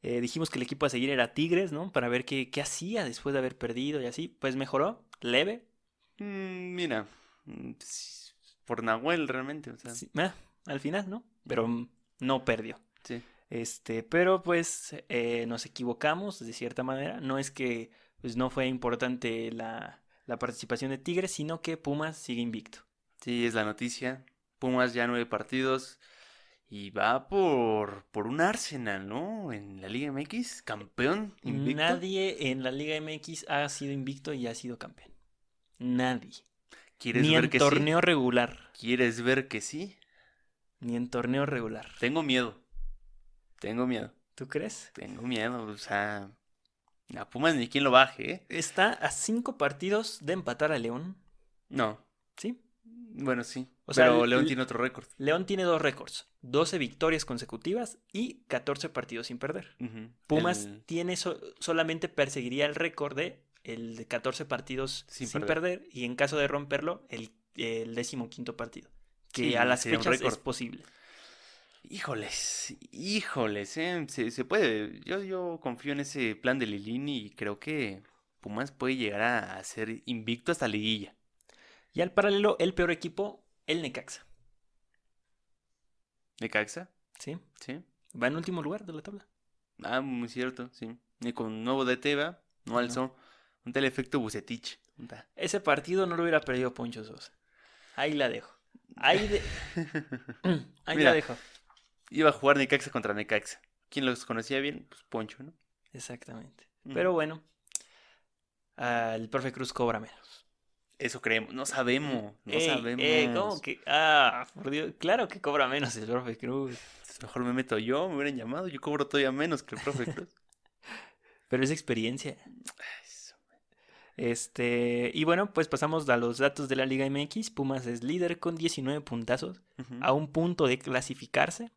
Eh, dijimos que el equipo a seguir era Tigres, ¿no? Para ver qué, qué hacía después de haber perdido y así. Pues mejoró, leve. Mm, mira. Mm, sí, Por Nahuel realmente. O sea, Sí, ah, al final, ¿no? Pero no perdió. sí. Este, pero pues eh, nos equivocamos de cierta manera. No es que pues, no fue importante la, la participación de Tigres, sino que Pumas sigue invicto. Sí, es la noticia. Pumas ya nueve partidos. Y va por, por un Arsenal, ¿no? En la Liga MX. Campeón. Invicto. Nadie en la Liga MX ha sido invicto y ha sido campeón. Nadie. ¿Quieres Ni ver en que torneo regular. sí? ¿Quieres ver que sí? Ni en torneo regular. Tengo miedo. Tengo miedo. ¿Tú crees? Tengo miedo. O sea. A Pumas ni quien lo baje, ¿eh? Está a cinco partidos de empatar a León. No. ¿Sí? Bueno, sí. O sea, Pero León tiene otro récord. León tiene dos récords. 12 victorias consecutivas y 14 partidos sin perder. Pumas El- tiene so- solamente perseguiría el récord de el de 14 partidos Sin sin, perder. perder. y en caso de romperlo el, el décimo quinto partido que Sí, a las fechas es récord. posible Híjoles, híjoles, ¿eh? Se, se puede. Yo, yo confío en ese plan de Lilini y creo que Pumas puede llegar a, a ser invicto hasta liguilla. y al paralelo el peor equipo el Necaxa ¿Necaxa? sí Sí. va en último lugar de la tabla Ah, muy cierto, sí. Y con nuevo DT, va. No alzó. Un efecto Bucetich. Ese partido no lo hubiera perdido Poncho Sosa ahí la dejo ahí de... ahí Mira. la dejo Iba a jugar Necaxa contra Necaxa. ¿Quién los conocía bien? Pues Poncho, ¿no? exactamente Mm. pero bueno el profe Cruz cobra menos Eso creemos. No sabemos. No Ey, sabemos. ey, ¿cómo que? Ah, por Dios. Claro que cobra menos el profe Cruz. Mejor me meto yo, me hubieran llamado. Yo cobro todavía menos que el profe Cruz. Pero es experiencia. Este, y bueno, pues pasamos a los datos de la Liga MX. Pumas es líder con 19 puntazos, a un punto de clasificarse.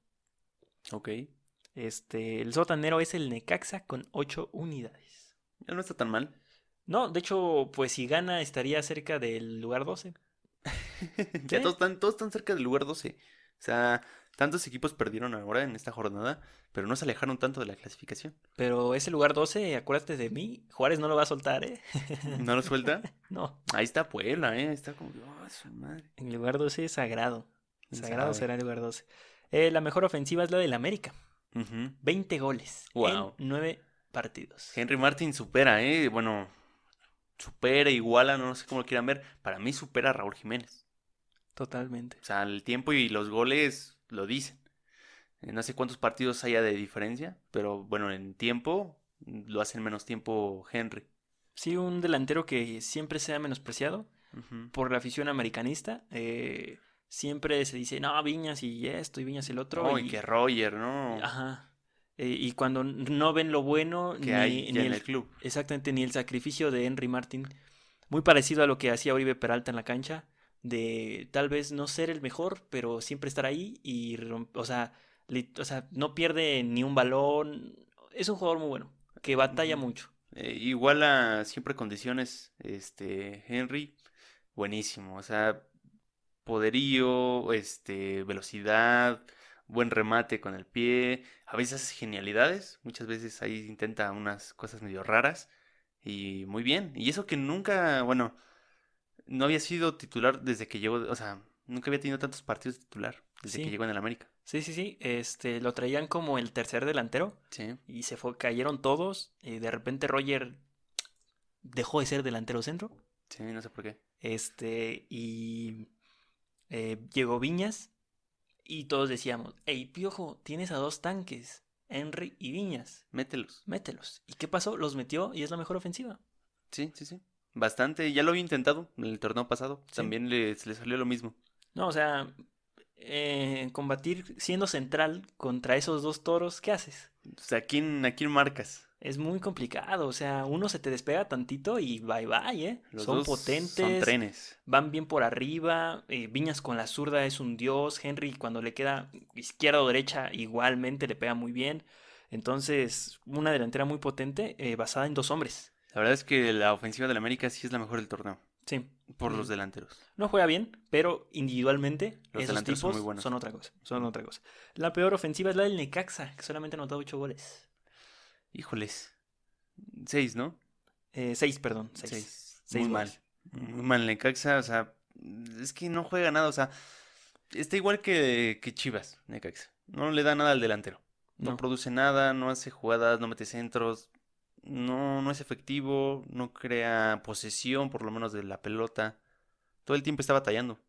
Ok. Este, el sotanero es el Necaxa con 8 unidades. Ya no está tan mal. No, de hecho, pues si gana estaría cerca del lugar 12. ya Sí. todos están, todos están cerca del lugar 12. O sea, tantos equipos perdieron ahora en esta jornada, pero no se alejaron tanto de la clasificación. Pero ese lugar 12, acuérdate de mí, Juárez no lo va a soltar, ¿eh? ¿No lo suelta? No, Ahí está Puebla, ¿eh? Está como, oh, su madre. el lugar 12 es sagrado. ¿Quién Sagrado será el lugar 12. Eh, la mejor ofensiva es la del América. Ujú. 20 goles Guau. en 9 partidos. Henry Martin supera, ¿eh? Bueno, supera, iguala, no sé cómo lo quieran ver. Para mí supera a Raúl Jiménez. Totalmente. O sea, el tiempo y los goles lo dicen. Eh, No sé cuántos partidos haya de diferencia, pero bueno, en tiempo lo hace en menos tiempo Henry. Sí, un delantero que siempre sea menospreciado por la afición americanista. eh, siempre se dice, no, Viñas y esto y Viñas y el otro. Oh, y, y que Roger, ¿no? Ajá. Eh, y cuando no ven lo bueno, que ni, hay ni en el- el club. exactamente, ni el sacrificio de Henry Martin, muy parecido a lo que hacía Oribe Peralta en la cancha, de tal vez no ser el mejor, pero siempre estar ahí y, o sea, o sea, no pierde ni un balón. Es un jugador muy bueno, que batalla mucho. Eh, igual a siempre condiciones, este, Henry, buenísimo. O sea, poderío, este, velocidad, buen remate con el pie. A veces genialidades, muchas veces ahí intenta unas cosas medio raras. Y muy bien. Y eso que nunca, bueno, no había sido titular desde que llegó, o sea, nunca había tenido tantos partidos de titular desde Sí. que llegó en el América. Sí, sí, sí, este, lo traían como el tercer delantero Sí. y se fue, cayeron todos. y de repente Roger dejó de ser delantero centro. Sí, no sé por qué. Este, y eh, llegó Viñas y todos decíamos, hey, Piojo, tienes a dos tanques, Henry y Viñas, Mételos. mételos. ¿Y qué pasó? Los metió y es la mejor ofensiva. Sí, sí, sí. Bastante. Ya lo había intentado en el torneo pasado. Sí. También le, le salió lo mismo. No, o sea, eh, combatir siendo central contra esos dos toros, ¿qué haces? O sea, ¿a quién, a quién marcas? Es muy complicado, o sea, uno se te despega tantito y bye bye, ¿eh? Los son dos potentes, Son trenes. van bien por arriba, eh, Viñas con la zurda es un dios, Henry cuando le queda izquierda o derecha igualmente le pega muy bien, entonces una delantera muy potente eh, basada en dos hombres, La verdad es que la ofensiva del América sí es la mejor del torneo. sí, Por Mm. los delanteros. no juega bien, pero individualmente Los esos delanteros son muy buenos. son otra cosa, son otra cosa. La peor ofensiva es la del Necaxa, que solamente ha anotado ocho goles, Híjoles. Seis, ¿no? Eh, seis, perdón, seis. Seis Muy goles. mal. Muy mal Necaxa. O sea, es que no juega nada. O sea, está igual que, que Chivas, Necaxa. No le da nada al delantero. No, No. produce nada, no hace jugadas, no mete centros. No, no es efectivo, no crea posesión, por lo menos de la pelota. Todo el tiempo está batallando.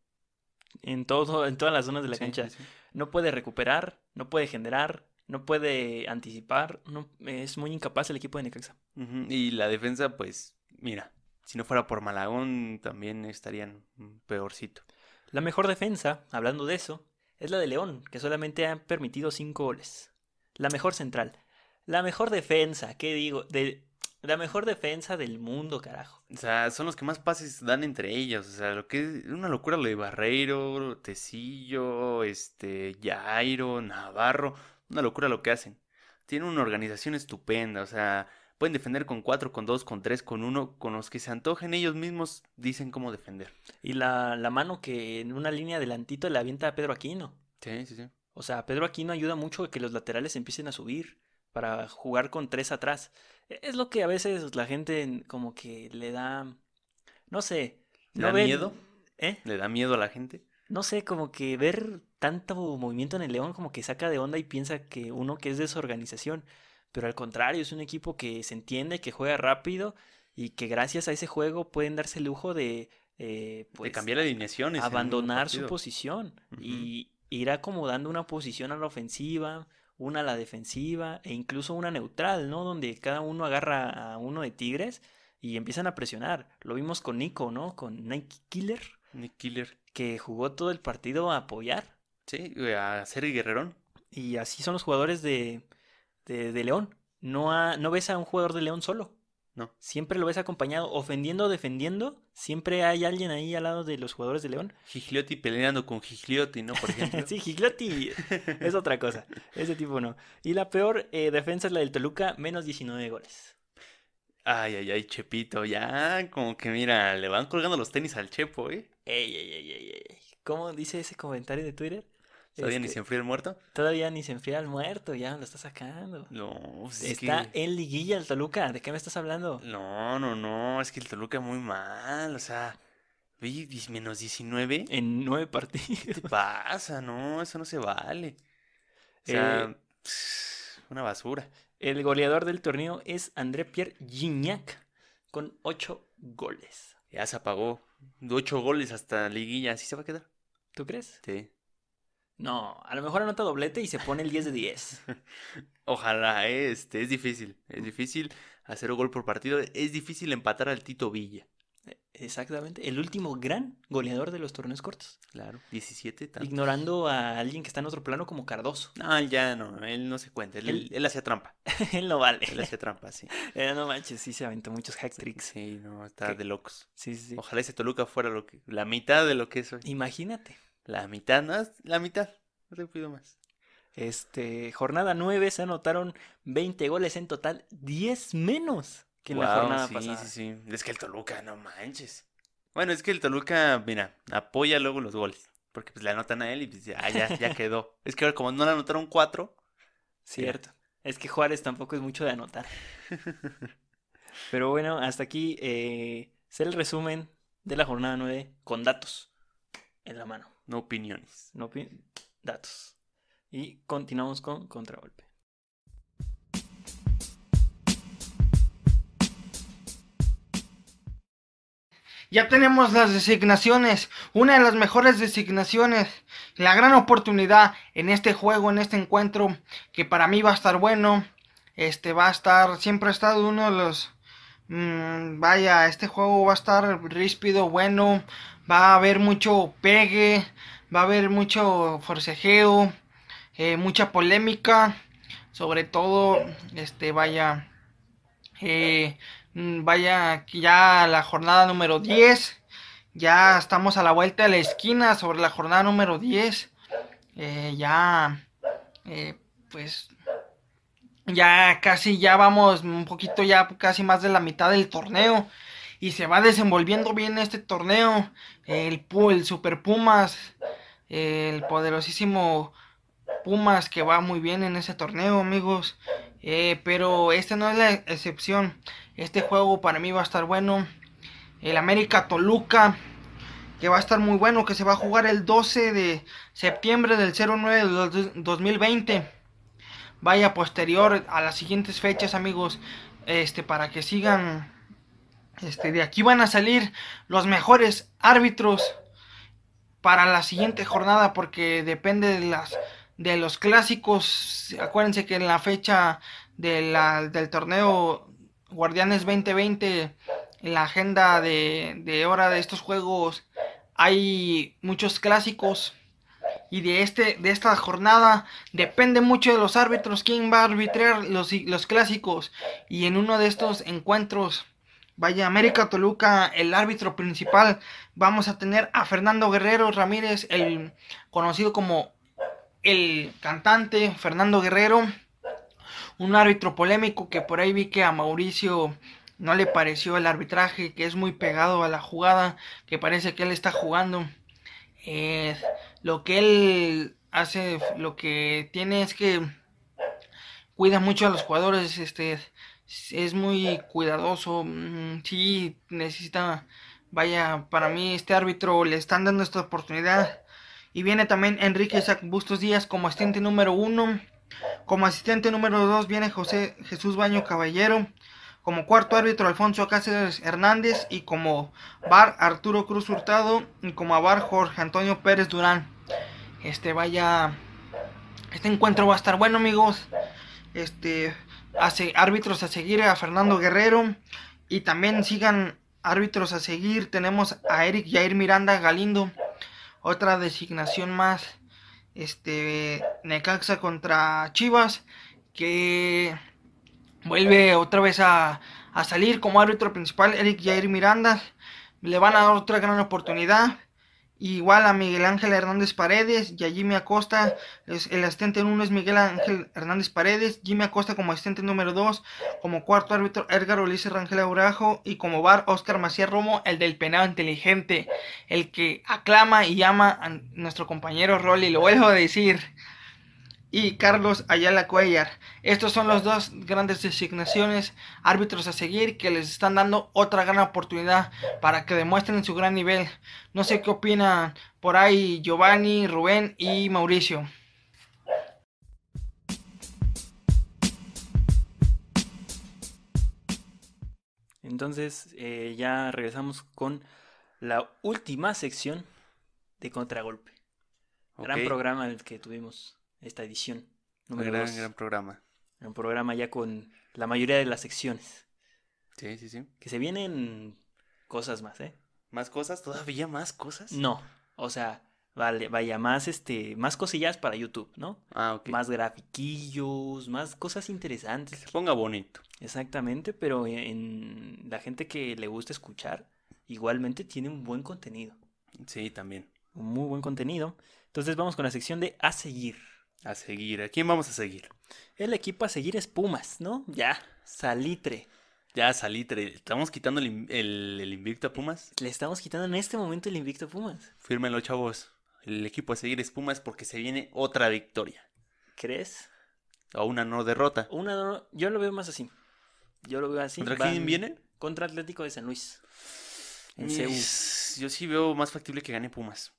En todo, en todas las zonas de la Sí, cancha. sí. No puede recuperar, no puede generar, no puede anticipar. No, es muy incapaz el equipo de Necaxa. Y la defensa, pues, mira, si no fuera por Malagón, también estarían peorcito. La mejor defensa, hablando de eso, es la de León, que solamente ha permitido cinco goles. La mejor central. La mejor defensa, ¿qué digo? De, la mejor defensa del mundo, carajo. O sea, son los que más pases dan entre ellos. O sea, lo que es una locura lo de Barreiro, Tecillo, este, Jairo, Navarro. Una locura lo que hacen. Tienen una organización estupenda. O sea, pueden defender con cuatro, con dos, con tres, con uno. Con los que se antojen ellos mismos dicen cómo defender. Y la, la mano que en una línea adelantito le avienta a Pedro Aquino. Sí, sí, sí. O sea, Pedro Aquino ayuda mucho a que los laterales empiecen a subir para jugar con tres atrás. E- Es lo que a veces la gente como que le da, no sé, ¿Le no da ven- miedo? ¿Eh? ¿Le da miedo a la gente? No sé, como que ver tanto movimiento en el León como que saca de onda y piensa que uno que es de su organización. Pero al contrario, es un equipo que se entiende, que juega rápido y que gracias a ese juego pueden darse el lujo de, eh, de pues, cambiar alineaciones. en un abandonar su posición Ujú. y ir acomodando una posición a la ofensiva, una a la defensiva e incluso una neutral, ¿no? Donde cada uno agarra a uno de Tigres y empiezan a presionar. Lo vimos con Nico, ¿no? Con Nike Killer, Nick Killer. que jugó todo el partido a apoyar. Sí, a ser guerrerón. Y así son los jugadores de, de, de León. No, ha- no ves a un jugador de León solo. No. Siempre lo ves acompañado, ofendiendo o defendiendo. Siempre hay alguien ahí al lado de los jugadores de León. Gigliotti peleando con Gigliotti, ¿no? Por ejemplo. sí, Gigliotti es otra cosa. Ese tipo no. Y la peor eh, defensa es la del Toluca, menos 19 goles. Ay, ay, ay, Chepito, ya, como que mira, le van colgando los tenis al Chepo, ¿eh? Ey, ey, ey, ey, ey. ¿Cómo dice ese comentario de Twitter? ¿Todavía ni Este, se enfría el muerto? Todavía ni se enfría el muerto, ya lo está sacando. No, pues es Está que... en liguilla el Toluca, ¿de qué me estás hablando? No, no, no, es que el Toluca muy mal, o sea, menos 19, ¿qué En nueve partidos. te pasa? No, eso no se vale. O sea, Eh, una basura. El goleador del torneo es André Pierre Gignac con ocho goles. Ya se apagó. Ocho goles hasta liguilla, ¿así se va a quedar? ¿Tú crees? Sí. No, a lo mejor anota doblete y se pone el 10 de 10. Ojalá, este, es difícil, es difícil hacer un gol por partido, es difícil empatar al Tito Villa. Exactamente, el último gran goleador de los torneos cortos. Claro, 17 tantos. Ignorando a alguien que está en otro plano como Cardoso. No, ya no, él no se cuenta, él, Él- él hacía trampa, Él no vale. él hacía trampa, sí. Eh, no manches, sí se aventó muchos hack tricks. Sí, no, está ¿Qué? de locos. Sí, sí, sí. Ojalá ese Toluca fuera lo que, la mitad de lo que es hoy. Imagínate. La mitad, no, la mitad, no te pido más. Este, jornada 9 se anotaron 20 goles en total, 10 menos que en la jornada sí, pasada. sí, sí, es que el Toluca, no manches. Bueno, es que el Toluca, mira, apoya luego los goles, porque pues le anotan a él y pues ya, ya, ya quedó. Es que ahora como no le anotaron cuatro, Cierto. Es que Juárez tampoco es mucho de anotar. Pero bueno, hasta aquí eh, es el resumen de la jornada 9 con datos en la mano. No opiniones. No datos. Y continuamos con contragolpe. Ya tenemos las designaciones, una de las mejores designaciones, la gran oportunidad en este juego, en este encuentro, que para mí va a estar bueno. Este va a estar, siempre ha estado uno de los, mm, vaya, este juego va a estar ríspido, bueno, va a haber mucho pegue, va a haber mucho forcejeo, eh, mucha polémica, sobre todo, este, vaya, eh, Mm, Vaya, ya la jornada número 10. Ya estamos a la vuelta de la esquina sobre la jornada número 10. Eh, ya, eh, pues, ya casi, ya vamos un poquito, ya casi más de la mitad del torneo. Y se va desenvolviendo bien este torneo. El, el Super Pumas, el poderosísimo Pumas que va muy bien en ese torneo, amigos. Eh, pero este no es la excepción. Este juego para mí va a estar bueno. El América Toluca, que va a estar muy bueno, que se va a jugar el 12 de septiembre del 09 del dos- 2020. Vaya posterior a las siguientes fechas, amigos, este para que sigan este de aquí van a salir los mejores árbitros para la siguiente jornada porque depende de las de los clásicos. Acuérdense que en la fecha de la- del torneo Guardianes 2020, en la agenda de, de hora de estos juegos, hay muchos clásicos. Y de, este, de esta jornada depende mucho de los árbitros quién va a arbitrar los, los clásicos. Y en uno de estos encuentros, vaya América Toluca, el árbitro principal, vamos a tener a Fernando Guerrero Ramírez, el conocido como el cantante Fernando Guerrero, un árbitro polémico que por ahí vi que a Mauricio no le pareció el arbitraje, que es muy pegado a la jugada, que parece que él está jugando. Eh, lo que él hace, lo que tiene es que cuida mucho a los jugadores, este es muy cuidadoso, mm, sí necesita, vaya, para mí este árbitro le están dando esta oportunidad. Y viene también Enrique Bustos Díaz como asistente número uno. Como asistente número dos viene José Jesús Baño Caballero. Como cuarto árbitro Alfonso Cáceres Hernández. Y como bar Arturo Cruz Hurtado. Y como bar Jorge Antonio Pérez Durán. Este vaya. Este encuentro va a estar bueno amigos. Este. Hace árbitros a seguir a Fernando Guerrero. Y también sigan árbitros a seguir. Tenemos a Eric Jair Miranda Galindo otra designación más este Necaxa contra Chivas que vuelve otra vez a, a salir como árbitro principal Eric Jair Miranda. Le van a dar otra gran oportunidad. Igual a Miguel Ángel Hernández Paredes y a Jimmy Acosta. el asistente uno es Miguel Ángel Hernández Paredes. Jimmy Acosta como asistente número 2. Como cuarto árbitro Edgar Ulises Rangel Aurajo. Y como bar Oscar Macías Romo, el del penado inteligente. El que aclama y llama a nuestro compañero Rolly. Lo vuelvo a decir y Carlos Ayala Cuellar. Estos son los dos grandes designaciones árbitros a seguir que les están dando otra gran oportunidad para que demuestren su gran nivel. No sé qué opinan por ahí Giovanni, Rubén y Mauricio. Entonces eh, ya regresamos con la última sección de Contragolpe. Gran programa el que tuvimos esta edición. Número gran, gran programa. Un programa ya con la mayoría de las secciones. Sí, sí, sí. Que se vienen cosas más, ¿eh? ¿Más cosas? ¿Todavía más cosas? No. O sea, vale, vaya, más este, más cosillas para YouTube, ¿no? Ah, ok. Más grafiquillos, más cosas interesantes. Que se ponga bonito. Exactamente, pero en la gente que le gusta escuchar, igualmente tiene un buen contenido. Sí, también. Un muy buen contenido. Entonces vamos con la sección de a seguir. A seguir. ¿A quién vamos a seguir? El equipo a seguir es Pumas, ¿no? Ya, Salitre. Ya, Salitre. ¿Estamos quitando el, invicto a Pumas? Le estamos quitando en este momento el invicto a Pumas. Fírmenlo, chavos. El equipo a seguir es Pumas porque se viene otra victoria. ¿Crees? O una no derrota. Una no, yo lo veo más así. Yo lo veo así. ¿Contra quién viene? Contra Atlético de San Luis. En Yo sí veo más factible que gane Pumas.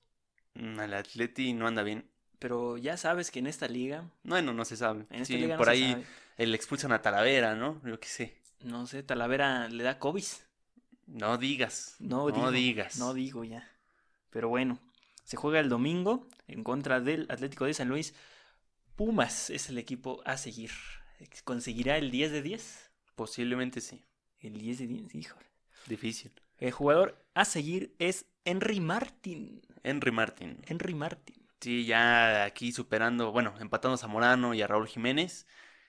Mm, el Atleti no anda bien. Pero ya sabes que en esta liga. Bueno, no se sabe. En esta liga por ahí el expulsan a Talavera, ¿no? Yo qué sé. No sé, Talavera le da COVID. No digas. No, no digas. No digo ya. Pero bueno, se juega el domingo en contra del Atlético de San Luis. Pumas es el equipo a seguir. ¿Conseguirá el 10 de 10? Posiblemente sí. El 10 de 10, híjole. Difícil. El jugador a seguir es Henry Martin. Henry Martin. Henry Martin. Sí, ya aquí superando, bueno, empatando a Zamorano y a Raúl Jiménez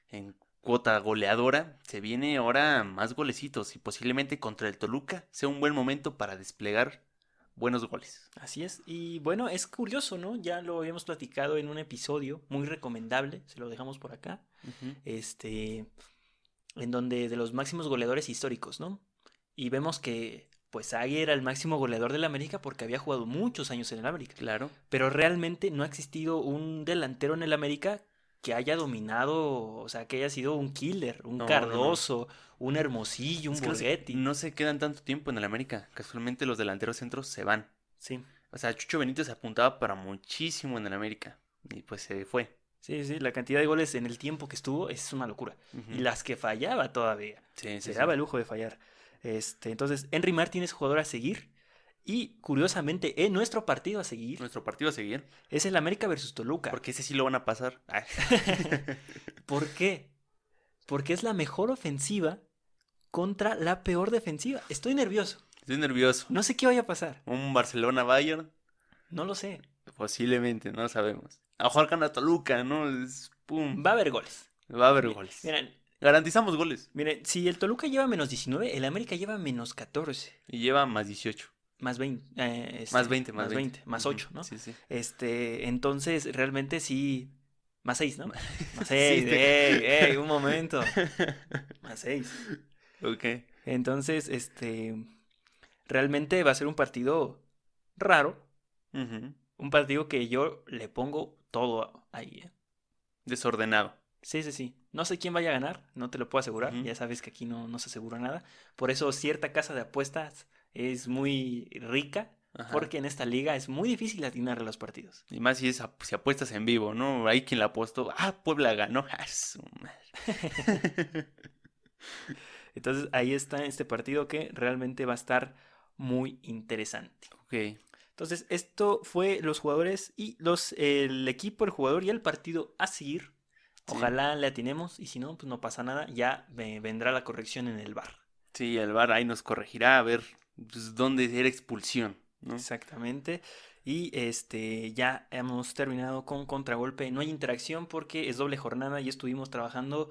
en cuota goleadora. Se viene ahora más golecitos y posiblemente contra el Toluca sea un buen momento para desplegar buenos goles. Así es. Y bueno, es curioso, ¿no? Ya lo habíamos platicado en un episodio muy recomendable, se lo dejamos por acá. Este, en donde de los máximos goleadores históricos, ¿no? Y vemos que pues Agui era el máximo goleador del América porque había jugado muchos años en el América. Claro. Pero realmente no ha existido un delantero en el América que haya dominado, o sea, que haya sido un killer, un Cardoso, un Hermosillo, un Borghetti. No se, quedan tanto tiempo en el América. Casualmente los delanteros centros se van. Sí. O sea, Chucho Benítez se apuntaba para muchísimo en el América. Y pues se fue. Sí, sí, la cantidad de goles en el tiempo que estuvo es una locura. Y las que fallaba todavía. Sí, se daba el lujo de fallar. Este, entonces, Henry Martin es jugador a seguir. Y curiosamente, en nuestro partido a seguir. Nuestro partido a seguir. Es el América versus Toluca. Porque ese sí lo van a pasar. ¿Por qué? Porque es la mejor ofensiva contra la peor defensiva. Estoy nervioso. Estoy nervioso. No sé qué vaya a pasar. ¿Un Barcelona-Bayern? No lo sé. Posiblemente, no lo sabemos. A jugar la Toluca, ¿no? pum. Va a haber goles. Va a haber goles. Miren, Garantizamos goles. Miren, si el Toluca lleva menos 19, el América lleva menos 14. Y lleva más 18. Más 20. Eh, este, más 20, más, 20. Más 8, ¿no? Sí, sí. Este, entonces, realmente sí. Más 6, ¿no? Más 6. ey, ey, un momento. Más 6. Ok. Entonces, este. Realmente va a ser un partido raro. Un partido que yo le pongo todo ahí. ¿eh? Desordenado. Sí, sí, sí. No sé quién vaya a ganar, no te lo puedo asegurar. Ya sabes que aquí no, no se asegura nada. Por eso cierta casa de apuestas es muy rica. Porque en esta liga es muy difícil atinar los partidos. Y más si, es, si apuestas en vivo, ¿no? Hay quien la apostó. Ah, Puebla ganó. Entonces ahí está este partido que realmente va a estar muy interesante. Ok. Entonces, esto fue los jugadores y los el equipo, el jugador y el partido a seguir Ojalá le atinemos y si no, pues no pasa nada, ya vendrá la corrección en el bar. Sí, el bar ahí nos corregirá a ver pues, dónde era expulsión. ¿no? Exactamente. Y este ya hemos terminado con contragolpe. No hay interacción porque es doble jornada y estuvimos trabajando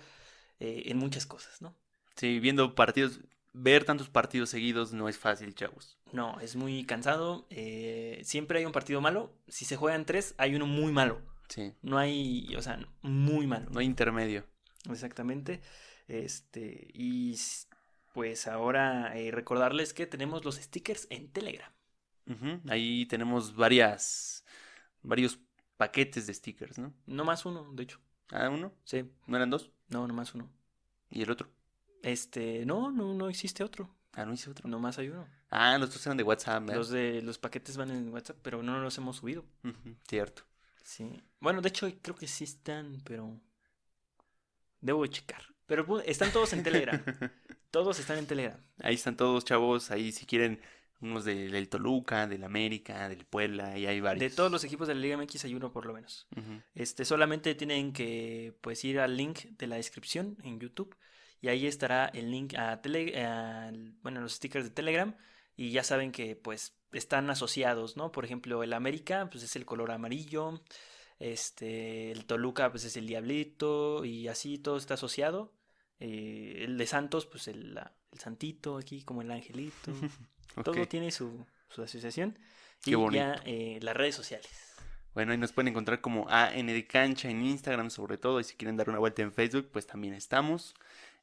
eh, en muchas cosas, ¿no? Sí, viendo partidos, ver tantos partidos seguidos no es fácil, chavos. No, es muy cansado. eh, siempre hay un partido malo. Si se juegan tres, hay uno muy malo. Sí, No hay, o sea, muy malo. no hay intermedio. Exactamente. Este, y pues ahora eh, recordarles que tenemos los stickers en Telegram. Ahí tenemos varias, varios paquetes de stickers, ¿no? No más uno, de hecho. Ah, uno, Sí, no eran dos. no, no más uno. Y el otro. Este, no, no, no existe otro. Ah, no hice otro. No más hay uno. Ah, los otros eran de WhatsApp, ¿verdad? Los de los paquetes van en WhatsApp, pero no los hemos subido. Cierto. Sí. Bueno, de hecho creo que sí están, pero debo checar. Pero pu- están todos en Telegram. todos están en Telegram. Ahí están todos, chavos. Ahí si quieren unos de- del Toluca, del América, del Puebla, y hay varios. De todos los equipos de la Liga MX hay uno por lo menos. Este, solamente tienen que pues ir al link de la descripción en YouTube y ahí estará el link a tele, bueno, los stickers de Telegram y ya saben que pues están asociados, ¿no? Por ejemplo, el América pues es el color amarillo, este, el Toluca pues es el diablito y así todo está asociado. Eh, el de Santos pues el, la- el santito aquí como el angelito. Todo tiene su, su asociación Qué y bonito. ya eh, las redes sociales. Bueno, ahí nos pueden encontrar como AN de Cancha en Instagram, sobre todo. Y si quieren dar una vuelta en Facebook, pues también estamos.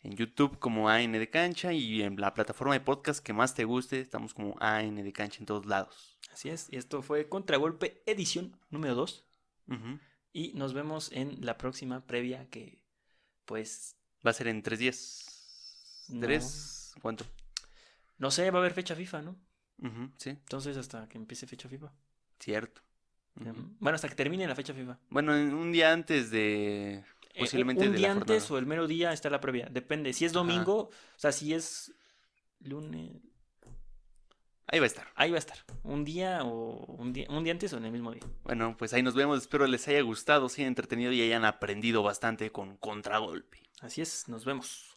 En YouTube como AN de Cancha y en la plataforma de podcast que más te guste, estamos como AN de Cancha en todos lados. Así es, y esto fue Contragolpe edición número 2 Ujú. y nos vemos en la próxima previa que pues Va a ser en tres días. No. ¿Tres? ¿Cuánto? no sé, va a haber fecha FIFA, ¿no? Sí, Entonces hasta que empiece fecha FIFA. cierto. Ujú. Bueno, hasta que termine la fecha FIFA. Bueno, en- un día antes de... Eh, Posiblemente un de día la antes jornada. o el mero día está la previa, depende. Si es domingo, o sea, si es lunes, Ahí va a estar. ahí va a estar. Un día o un día, un día antes o en el mismo día. Bueno, pues ahí nos vemos. Espero les haya gustado, se hayan entretenido y hayan aprendido bastante con Contragolpe. Así es, nos vemos.